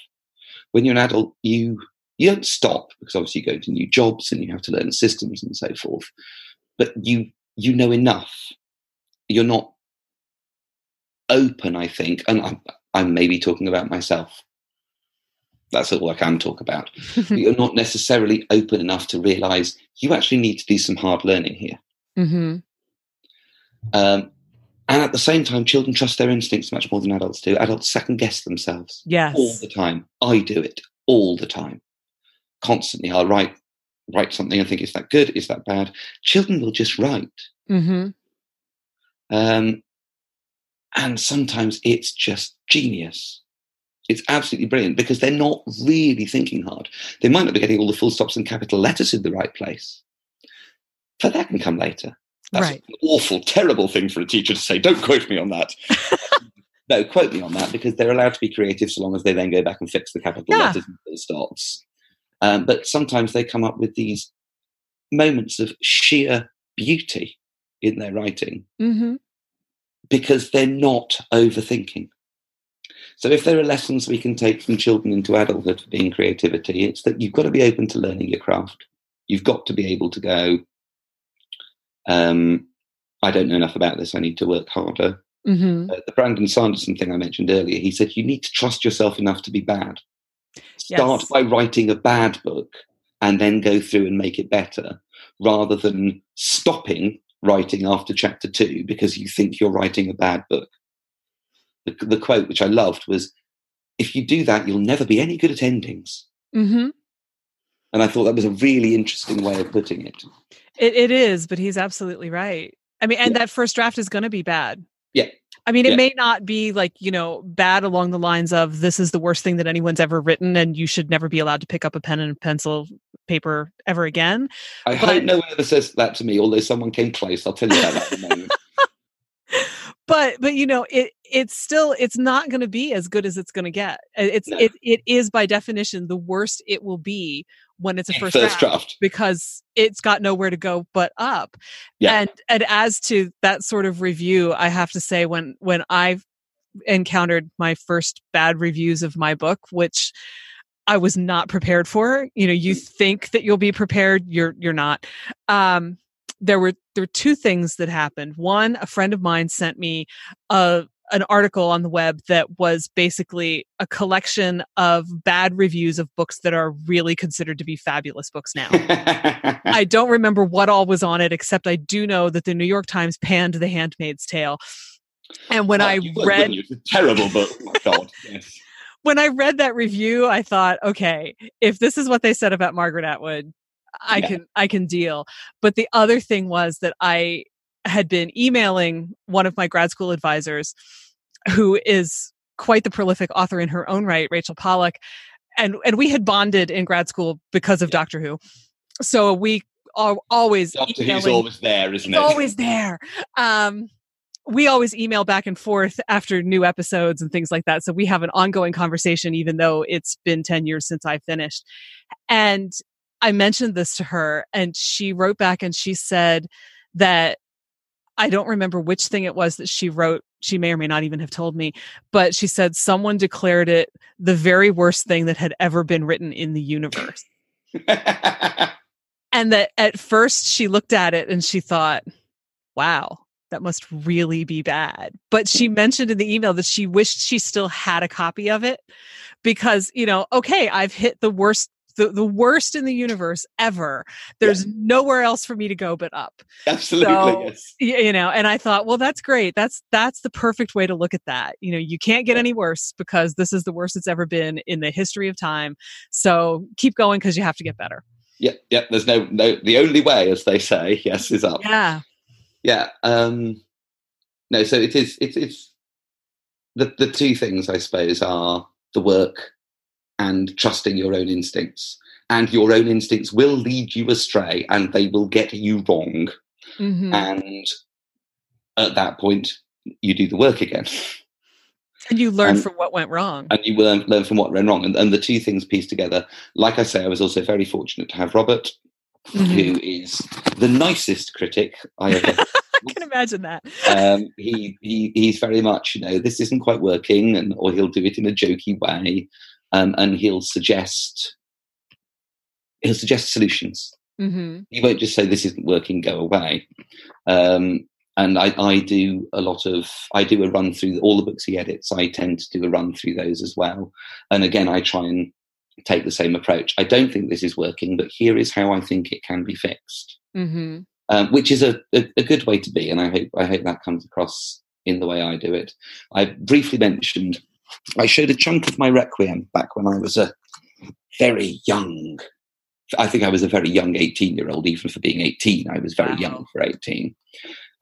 When you're an adult, you you don't stop because obviously you go to new jobs and you have to learn systems and so forth. But you you know enough. You're not open, I think, and I'm, I'm maybe talking about myself. That's all I can talk about. [laughs] you're not necessarily open enough to realize you actually need to do some hard learning here. Mm-hmm. Um, and at the same time, children trust their instincts much more than adults do. Adults second guess themselves yes. all the time. I do it all the time constantly. I'll write write something and think, is that good? Is that bad? Children will just write. Mm-hmm. Um, and sometimes it's just genius. It's absolutely brilliant because they're not really thinking hard. They might not be getting all the full stops and capital letters in the right place, but that can come later. That's right. an awful, terrible thing for a teacher to say. Don't quote me on that. [laughs] no, quote me on that because they're allowed to be creative so long as they then go back and fix the capital yeah. letters and full stops. Um, but sometimes they come up with these moments of sheer beauty in their writing mm-hmm. because they're not overthinking. So, if there are lessons we can take from children into adulthood for being creativity, it's that you've got to be open to learning your craft. You've got to be able to go, um, I don't know enough about this, I need to work harder. Mm-hmm. Uh, the Brandon Sanderson thing I mentioned earlier, he said you need to trust yourself enough to be bad. Start yes. by writing a bad book and then go through and make it better rather than stopping writing after chapter two because you think you're writing a bad book. The, the quote, which I loved, was if you do that, you'll never be any good at endings. Mm-hmm. And I thought that was a really interesting way of putting it. It, it is, but he's absolutely right. I mean, and yeah. that first draft is going to be bad. Yeah. I mean, it yeah. may not be like, you know, bad along the lines of this is the worst thing that anyone's ever written and you should never be allowed to pick up a pen and a pencil paper ever again. I but, hope no one ever says that to me, although someone came close. I'll tell you about that in a moment. [laughs] but but you know it it's still it's not going to be as good as it's going to get it's no. it, it is by definition the worst it will be when it's a [laughs] first, first draft, because it's got nowhere to go but up yeah. and and as to that sort of review i have to say when when i've encountered my first bad reviews of my book which i was not prepared for you know you mm. think that you'll be prepared you're you're not um there were there were two things that happened. One, a friend of mine sent me a an article on the web that was basically a collection of bad reviews of books that are really considered to be fabulous books now. [laughs] I don't remember what all was on it, except I do know that the New York Times panned The Handmaid's Tale. And when oh, I read, it's a terrible book. Oh God, yes. [laughs] when I read that review, I thought, okay, if this is what they said about Margaret Atwood, I yeah. can I can deal. But the other thing was that I had been emailing one of my grad school advisors who is quite the prolific author in her own right, Rachel Pollack. And and we had bonded in grad school because of yeah. Doctor Who. So we are always Doctor Who's always there, isn't it? Always there. Um we always email back and forth after new episodes and things like that. So we have an ongoing conversation, even though it's been 10 years since I finished. And I mentioned this to her and she wrote back and she said that I don't remember which thing it was that she wrote. She may or may not even have told me, but she said someone declared it the very worst thing that had ever been written in the universe. [laughs] and that at first she looked at it and she thought, wow, that must really be bad. But she mentioned in the email that she wished she still had a copy of it because, you know, okay, I've hit the worst the, the worst in the universe ever. There's yeah. nowhere else for me to go but up. Absolutely. So, yes. You know, and I thought, well, that's great. That's that's the perfect way to look at that. You know, you can't get any worse because this is the worst it's ever been in the history of time. So keep going because you have to get better. Yeah, yeah. There's no no the only way, as they say, [laughs] yes, is up. Yeah. Yeah. Um no, so it is it's it's the the two things I suppose are the work and trusting your own instincts. And your own instincts will lead you astray and they will get you wrong. Mm-hmm. And at that point, you do the work again. And you learn and, from what went wrong. And you learn, learn from what went wrong. And, and the two things pieced together. Like I say, I was also very fortunate to have Robert, mm-hmm. who is the nicest critic I [laughs] ever I can imagine that. um, he, he he's very much, you know, this isn't quite working, and or he'll do it in a jokey way, um, and he'll suggest he'll suggest solutions. Mm-hmm. He won't just say this isn't working, go away. Um, and I, I, do a lot of I do a run through all the books he edits. I tend to do a run through those as well. And again, I try and take the same approach. I don't think this is working, but here is how I think it can be fixed. Mm-hmm. Um, which is a, a, a, good way to be, and I hope I hope that comes across in the way I do it. I briefly mentioned I showed a chunk of my Requiem back when I was a very young. I think I was a very young 18 year old, even for being 18. I was very wow. young for 18.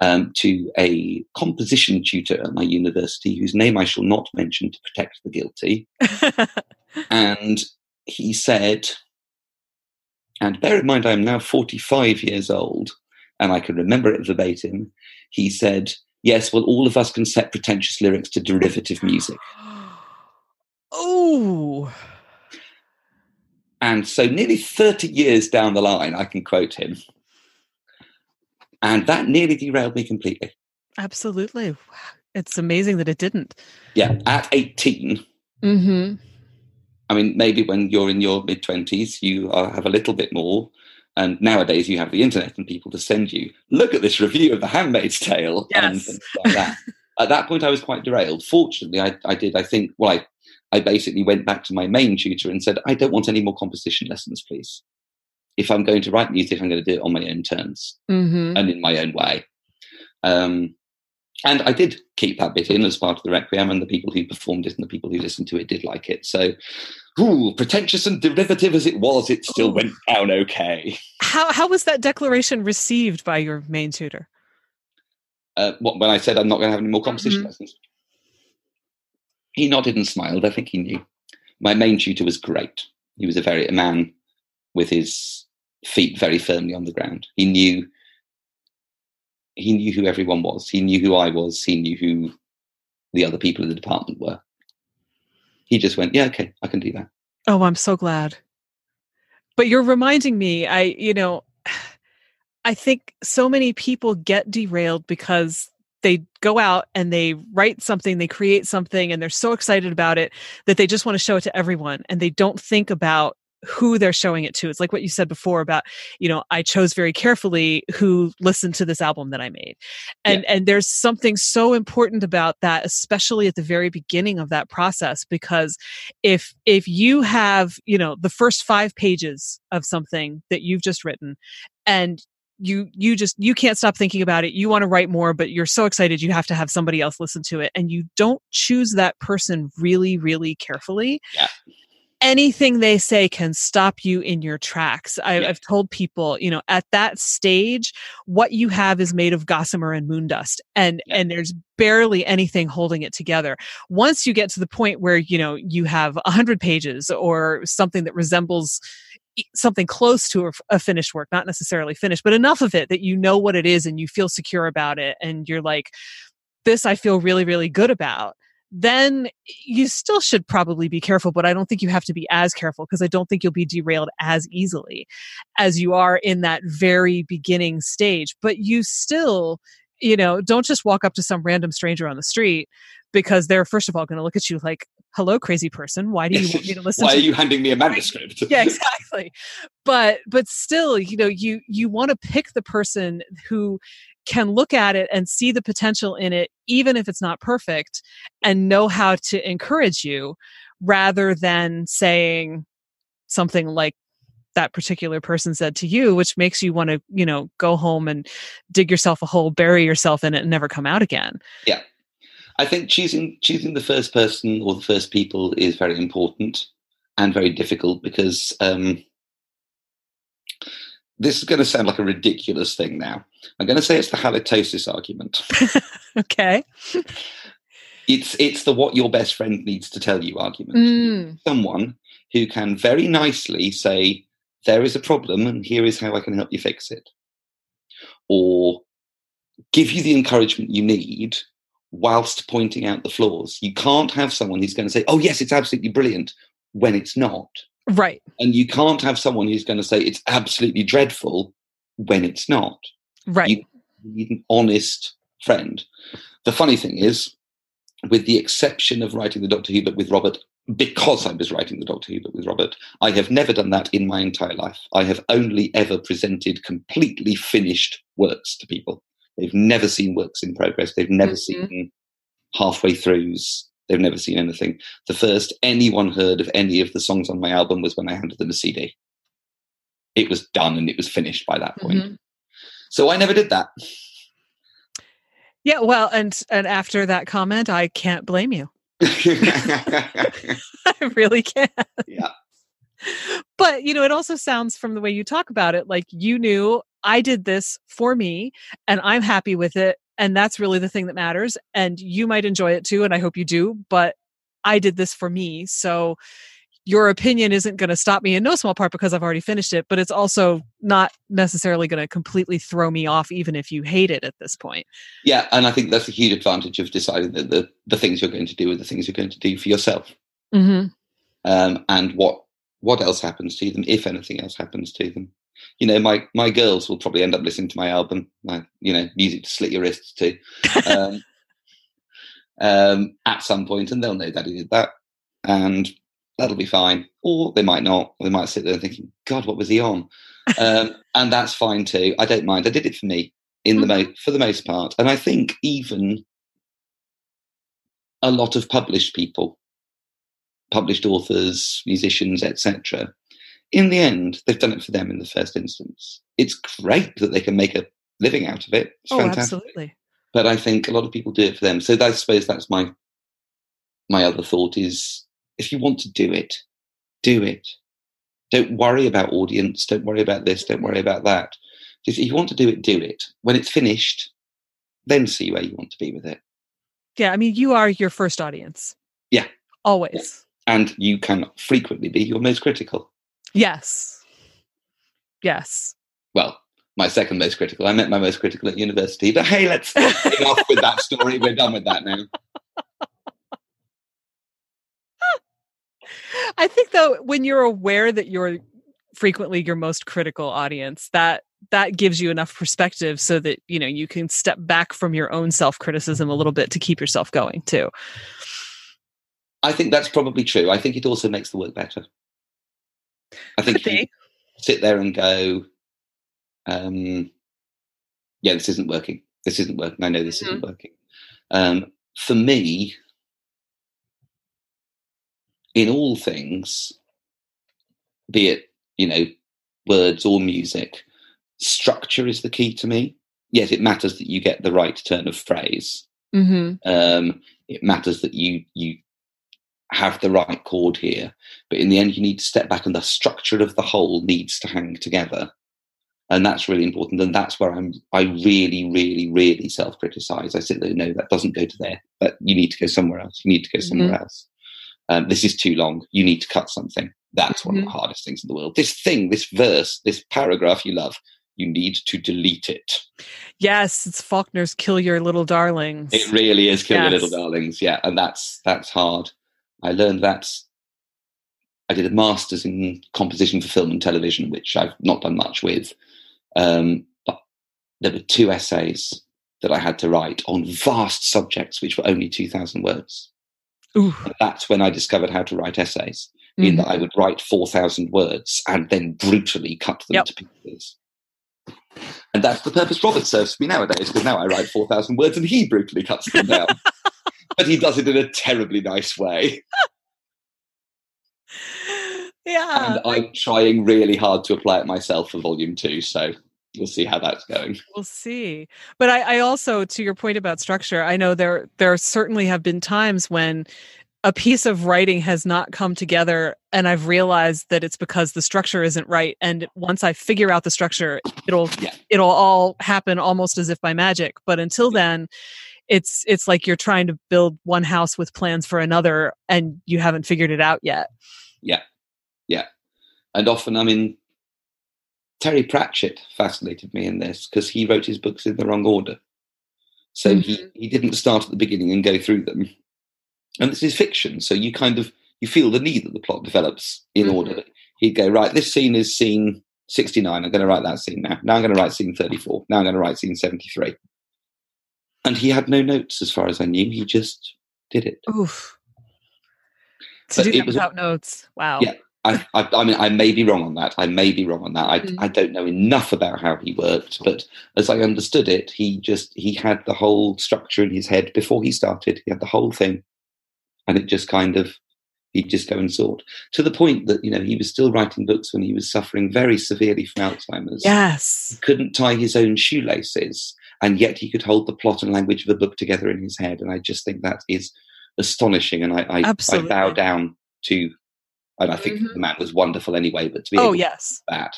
Um, to a composition tutor at my university, whose name I shall not mention to protect the guilty. [laughs] and he said, and bear in mind, I am now 45 years old, and I can remember it verbatim. He said, Yes, well, all of us can set pretentious lyrics to derivative music. [gasps] [gasps] [gasps] Oh. And so, nearly 30 years down the line, I can quote him. And that nearly derailed me completely. Absolutely. It's amazing that it didn't. Yeah, at 18. Mm-hmm. I mean, maybe when you're in your mid 20s, you are, have a little bit more. And nowadays, you have the internet and people to send you, look at this review of The Handmaid's Tale yes. and things like that. at that point, I was quite derailed. Fortunately, I, I did, I think, well, I I basically went back to my main tutor and said, I don't want any more composition lessons, please. If I'm going to write music, I'm going to do it on my own terms mm-hmm. and in my own way. Um, and I did keep that bit in as part of the Requiem, and the people who performed it and the people who listened to it did like it. So, ooh, pretentious and derivative as it was, it still went down okay. How, how was that declaration received by your main tutor? Uh, what, when I said I'm not going to have any more composition mm-hmm. lessons? He nodded and smiled. I think he knew. My main tutor was great. He was a very a man with his feet very firmly on the ground. He knew he knew who everyone was. He knew who I was. He knew who the other people in the department were. He just went, "Yeah, okay, I can do that." Oh, I'm so glad. But you're reminding me, I, you know, [sighs] I think so many people get derailed because they go out and they write something, they create something, and they're so excited about it that they just want to show it to everyone. And they don't think about who they're showing it to. It's like what you said before about, you know, I chose very carefully who listened to this album that I made. And yeah. and there's something so important about that especially at the very beginning of that process because if if you have, you know, the first 5 pages of something that you've just written and you you just you can't stop thinking about it you want to write more but you're so excited you have to have somebody else listen to it and you don't choose that person really really carefully yeah anything they say can stop you in your tracks. I, have told people, you know, at that stage, what you have is made of gossamer and moon dust, and yeah. and there's barely anything holding it together. Once you get to the point where you know you have a hundred pages or something that resembles something close to a, a finished work, not necessarily finished, but enough of it that you know what it is and you feel secure about it, and you're like, this I feel really really good about then you still should probably be careful, but I don't think you have to be as careful because I don't think you'll be derailed as easily as you are in that very beginning stage. But you still, you know, don't just walk up to some random stranger on the street because they're first of all going to look at you like, "Hello, crazy person. Why do you want me to [laughs] listen? Why to are you handing me a manuscript?" yeah, [laughs] exactly. But but still, you know, you you want to pick the person who can look at it and see the potential in it, even if it's not perfect, and know how to encourage you rather than saying something like that particular person said to you, which makes you want to, you know, go home and dig yourself a hole, bury yourself in it, and never come out again. Yeah. I think choosing choosing the first person or the first people is very important and very difficult because um, this is going to sound like a ridiculous thing now. I'm going to say it's the halitosis argument. [laughs] okay. It's it's the what your best friend needs to tell you argument. Mm. Someone who can very nicely say there is a problem and here is how I can help you fix it, or give you the encouragement you need whilst pointing out the flaws. You can't have someone who's going to say, "Oh yes, it's absolutely brilliant," when it's not. Right. And you can't have someone who's going to say it's absolutely dreadful when it's not. Right. You need an honest friend. The funny thing is, with the exception of writing the Doctor Who book with Robert, because I was writing the Doctor Who book with Robert, I have never done that in my entire life. I have only ever presented completely finished works to people. They've never seen works in progress. They've never mm-hmm. seen halfway throughs. They've never seen anything. The first anyone heard of any of the songs on my album was when I handed them a CD. It was done and it was finished by that point. Mm-hmm. So I never did that. Yeah, well, and and after that comment, I can't blame you. [laughs] I really can't. Yeah. But you know, it also sounds from the way you talk about it like you knew I did this for me and I'm happy with it and that's really the thing that matters. And you might enjoy it too. And I hope you do. But I did this for me. So your opinion isn't going to stop me in no small part because I've already finished it, but it's also not necessarily going to completely throw me off, even if you hate it at this point. Yeah, and I think that's a huge advantage of deciding that the, the things you're going to do are the things you're going to do for yourself. Mm-hmm. Um, and what what else happens to them, if anything else happens to them you know, my my girls will probably end up listening to my album, my you know, music to slit your wrists to, [laughs] um, um, at some point, and they'll know that he did that, and that'll be fine. Or they might not. Or they might sit there thinking, God, what was he on? [laughs] Um, and that's fine too. I don't mind. I did it for me in the mm-hmm. mo- for the most part, and I think even a lot of published people, published authors, musicians, etc in the end, they've done it for them in the first instance. It's great that they can make a living out of it. It's oh, fantastic. absolutely. But I think a lot of people do it for them. So I suppose that's my my other thought is if you want to do it, do it. Don't worry about audience. Don't worry about this. Don't worry about that. If you want to do it, do it. When it's finished, then see where you want to be with it. Yeah, I mean, you are your first audience. Yeah. Always. And you can frequently be your most critical. Yes. Yes. Well, my second most critical. I met my most critical at university. But hey, let's get off with that story. We're done with that now. I think though, when you're aware that you're frequently your most critical audience, that that gives you enough perspective so that you know you can step back from your own self-criticism a little bit to keep yourself going too. I think that's probably true. I think it also makes the work better. I think you sit there and go, um, yeah, this isn't working. This isn't working. I know this mm-hmm. isn't working. Um, for me, in all things, be it, you know, words or music, structure is the key to me. Yes, it matters that you get the right turn of phrase. Mm-hmm. Um, it matters that you you have the right chord here. But in the end, you need to step back, and the structure of the whole needs to hang together and that's really important and that's where i'm i really really really self-criticize i sit there no that doesn't go to there but you need to go somewhere else you need to go somewhere mm-hmm. else um, this is too long you need to cut something that's mm-hmm. one of the mm-hmm. hardest things in the world this thing this verse this paragraph you love you need to delete it yes it's faulkner's kill your little darlings it really is kill yes. your little darlings yeah and that's that's hard i learned that I did a master's in composition for film and television, which I've not done much with. Um, but there were two essays that I had to write on vast subjects, which were only 2,000 words. That's when I discovered how to write essays, mm-hmm. in that I would write 4,000 words and then brutally cut them yep. to pieces. And that's the purpose Robert serves me nowadays, because now I write 4,000 words and he brutally cuts them down. [laughs] but he does it in a terribly nice way. Yeah. And I'm trying really hard to apply it myself for volume two. So we'll see how that's going. We'll see. But I, I also, to your point about structure, I know there there certainly have been times when a piece of writing has not come together and i've realized that it's because the structure isn't right and once i figure out the structure it'll yeah. it'll all happen almost as if by magic but until then it's it's like you're trying to build one house with plans for another and you haven't figured it out yet yeah yeah. And often, I mean, Terry Pratchett fascinated me in this because he wrote his books in the wrong order. So mm-hmm. he, he didn't start at the beginning and go through them. And this is fiction, so you kind of you feel the need that the plot develops in mm-hmm. order. He'd go, right, this scene is scene 69. I'm going to write that scene now. Now I'm going to write scene 34. Now I'm going to write scene 73. And he had no notes as far as I knew. He just did it. Oof. To but do that without notes. Wow. Yeah. I, I, I, mean, I may be wrong on that. I may be wrong on that. I, mm. I don't know enough about how he worked, but as I understood it, he just he had the whole structure in his head before he started. He had the whole thing, and it just kind of he'd just go and sort to the point that you know he was still writing books when he was suffering very severely from Alzheimer's. Yes, he couldn't tie his own shoelaces, and yet he could hold the plot and language of a book together in his head. And I just think that is astonishing, and I, I, I bow down to and I think mm-hmm. the man was wonderful anyway. But to be oh yes, that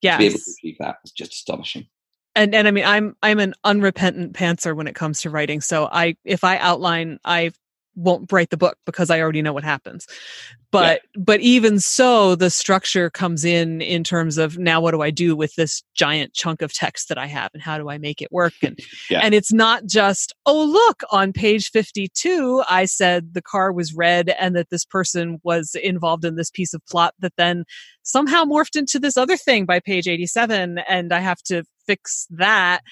yes. to be able to achieve that was just astonishing. And and I mean, I'm I'm an unrepentant pantser when it comes to writing. So I if I outline, I won't write the book because I already know what happens. But yeah. but even so, the structure comes in in terms of now what do I do with this giant chunk of text that I have and how do I make it work? [laughs] And yeah. and it's not just oh look on page fifty two I said the car was red and that this person was involved in this piece of plot that then somehow morphed into this other thing by page eighty seven and I have to fix that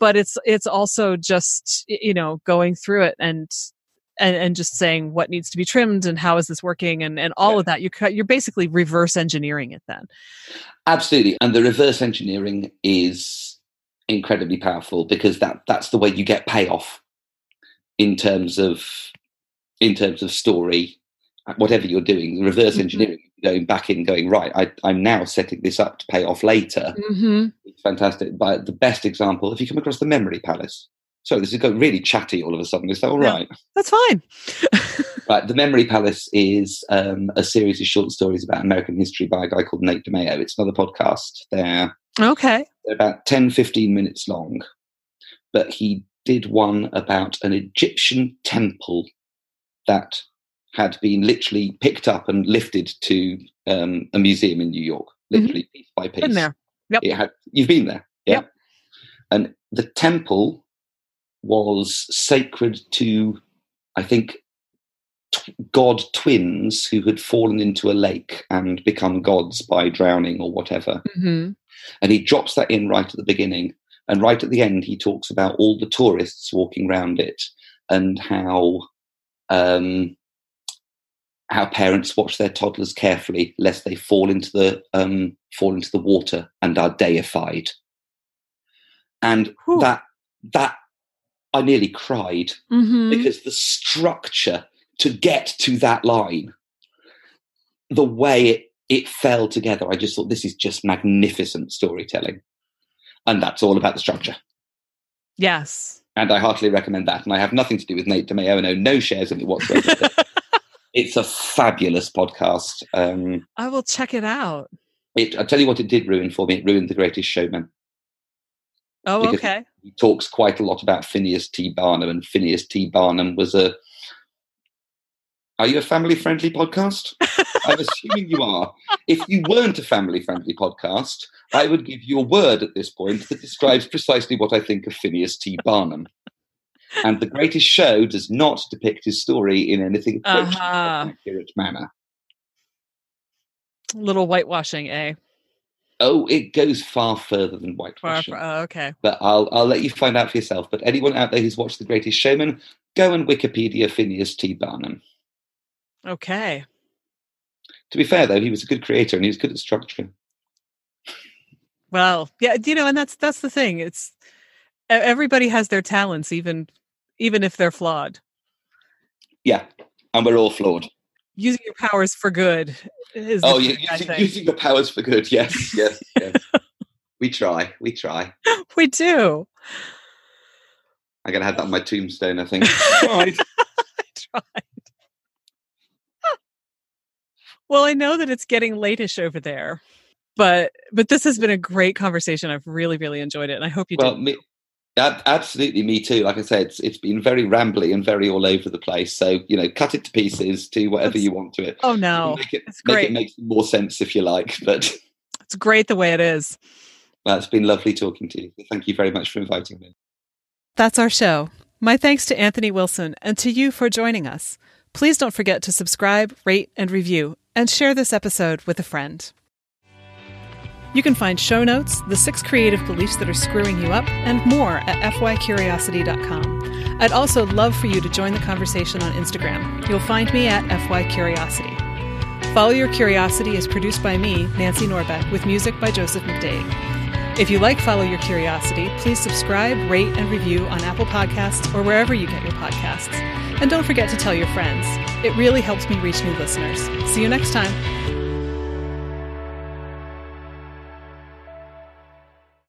but it's it's also just you know going through it and and, and just saying what needs to be trimmed and how is this working and, and all yeah. of that you you're basically reverse engineering it then absolutely and the reverse engineering is incredibly powerful because that that's the way you get payoff in terms of in terms of story whatever you're doing reverse mm-hmm. engineering going back in going right I, i'm now setting this up to pay off later mm-hmm. it's fantastic but the best example if you come across the memory palace so this is going really chatty all of a sudden. Is that all right? Yeah, that's fine. [laughs] [laughs] right. The Memory Palace is um, a series of short stories about American history by a guy called Nate DiMeo. It's another podcast. They're okay. They're about 10, 15 minutes long. But he did one about an Egyptian temple that had been literally picked up and lifted to um, a museum in New York. literally mm-hmm. piece by piece. Been there. Yep. It had. You've been there. Yeah? Yep. And the temple was sacred to, I think, t- god twins who had fallen into a lake and become gods by drowning or whatever. Mm-hmm. And he drops that in right at the beginning. And right at the end, he talks about all the tourists walking around it and how um, how parents watch their toddlers carefully lest they fall into the um, fall into the water and are deified. And Whew. that that I nearly cried mm-hmm. because the structure to get to that line, the way it, it fell together, I just thought this is just magnificent storytelling. And that's all about the structure. Yes. And I heartily recommend that. And I have nothing to do with Nate DiMeo and own no shares in it whatsoever. [laughs] it's a fabulous podcast. Um, I will check it out. It, I tell you what, it did ruin for me. It ruined The Greatest Showman. Oh, okay. He talks quite a lot about Phineas T. Barnum, and Phineas T. Barnum was a. Are you a family friendly podcast? I'm assuming you are. If you weren't a family friendly podcast, I would give you a word at this point that describes precisely what I think of Phineas T. Barnum. And The Greatest Show does not depict his story in anything approaching uh-huh. accurate manner. Little whitewashing, eh? Oh, it goes far further than whitewashing. Far, oh, okay. But I'll I'll let you find out for yourself. But anyone out there who's watched The Greatest Showman, go and Wikipedia Phineas T. Barnum. Okay. To be fair, though, he was a good creator and he was good at structure. Well, yeah, you know, and that's that's the thing. It's everybody has their talents, even even if they're flawed. Yeah, and we're all flawed. Using your powers for good is. Oh, yeah, using, using your powers for good. Yes, yes, yes. [laughs] we try. We try. We do. I'm gonna have that on my tombstone. I think. [laughs] I tried. [laughs] Well, I know that it's getting latish over there, but but this has been a great conversation. I've really really enjoyed it, and I hope you well, did. Me, absolutely, me too. Like I said, it's, it's been very rambly and very all over the place. So you know, cut it to pieces, do whatever That's, you want to it. Oh no, make it it's great. Make it make more sense if you like, [laughs] but it's great the way it is. Well, it's been lovely talking to you. Thank you very much for inviting me. That's our show. My thanks to Anthony Wilson and to you for joining us. Please don't forget to subscribe, rate, and review and share this episode with a friend. You can find show notes, the six creative beliefs that are screwing you up, and more at fycuriosity.com. I'd also love for you to join the conversation on Instagram. You'll find me at fycuriosity. Follow Your Curiosity is produced by me, Nancy Norbeck, with music by Joseph McDade. If you like Follow Your Curiosity, please subscribe, rate, and review on Apple Podcasts or wherever you get your podcasts. And don't forget to tell your friends. It really helps me reach new listeners. See you next time.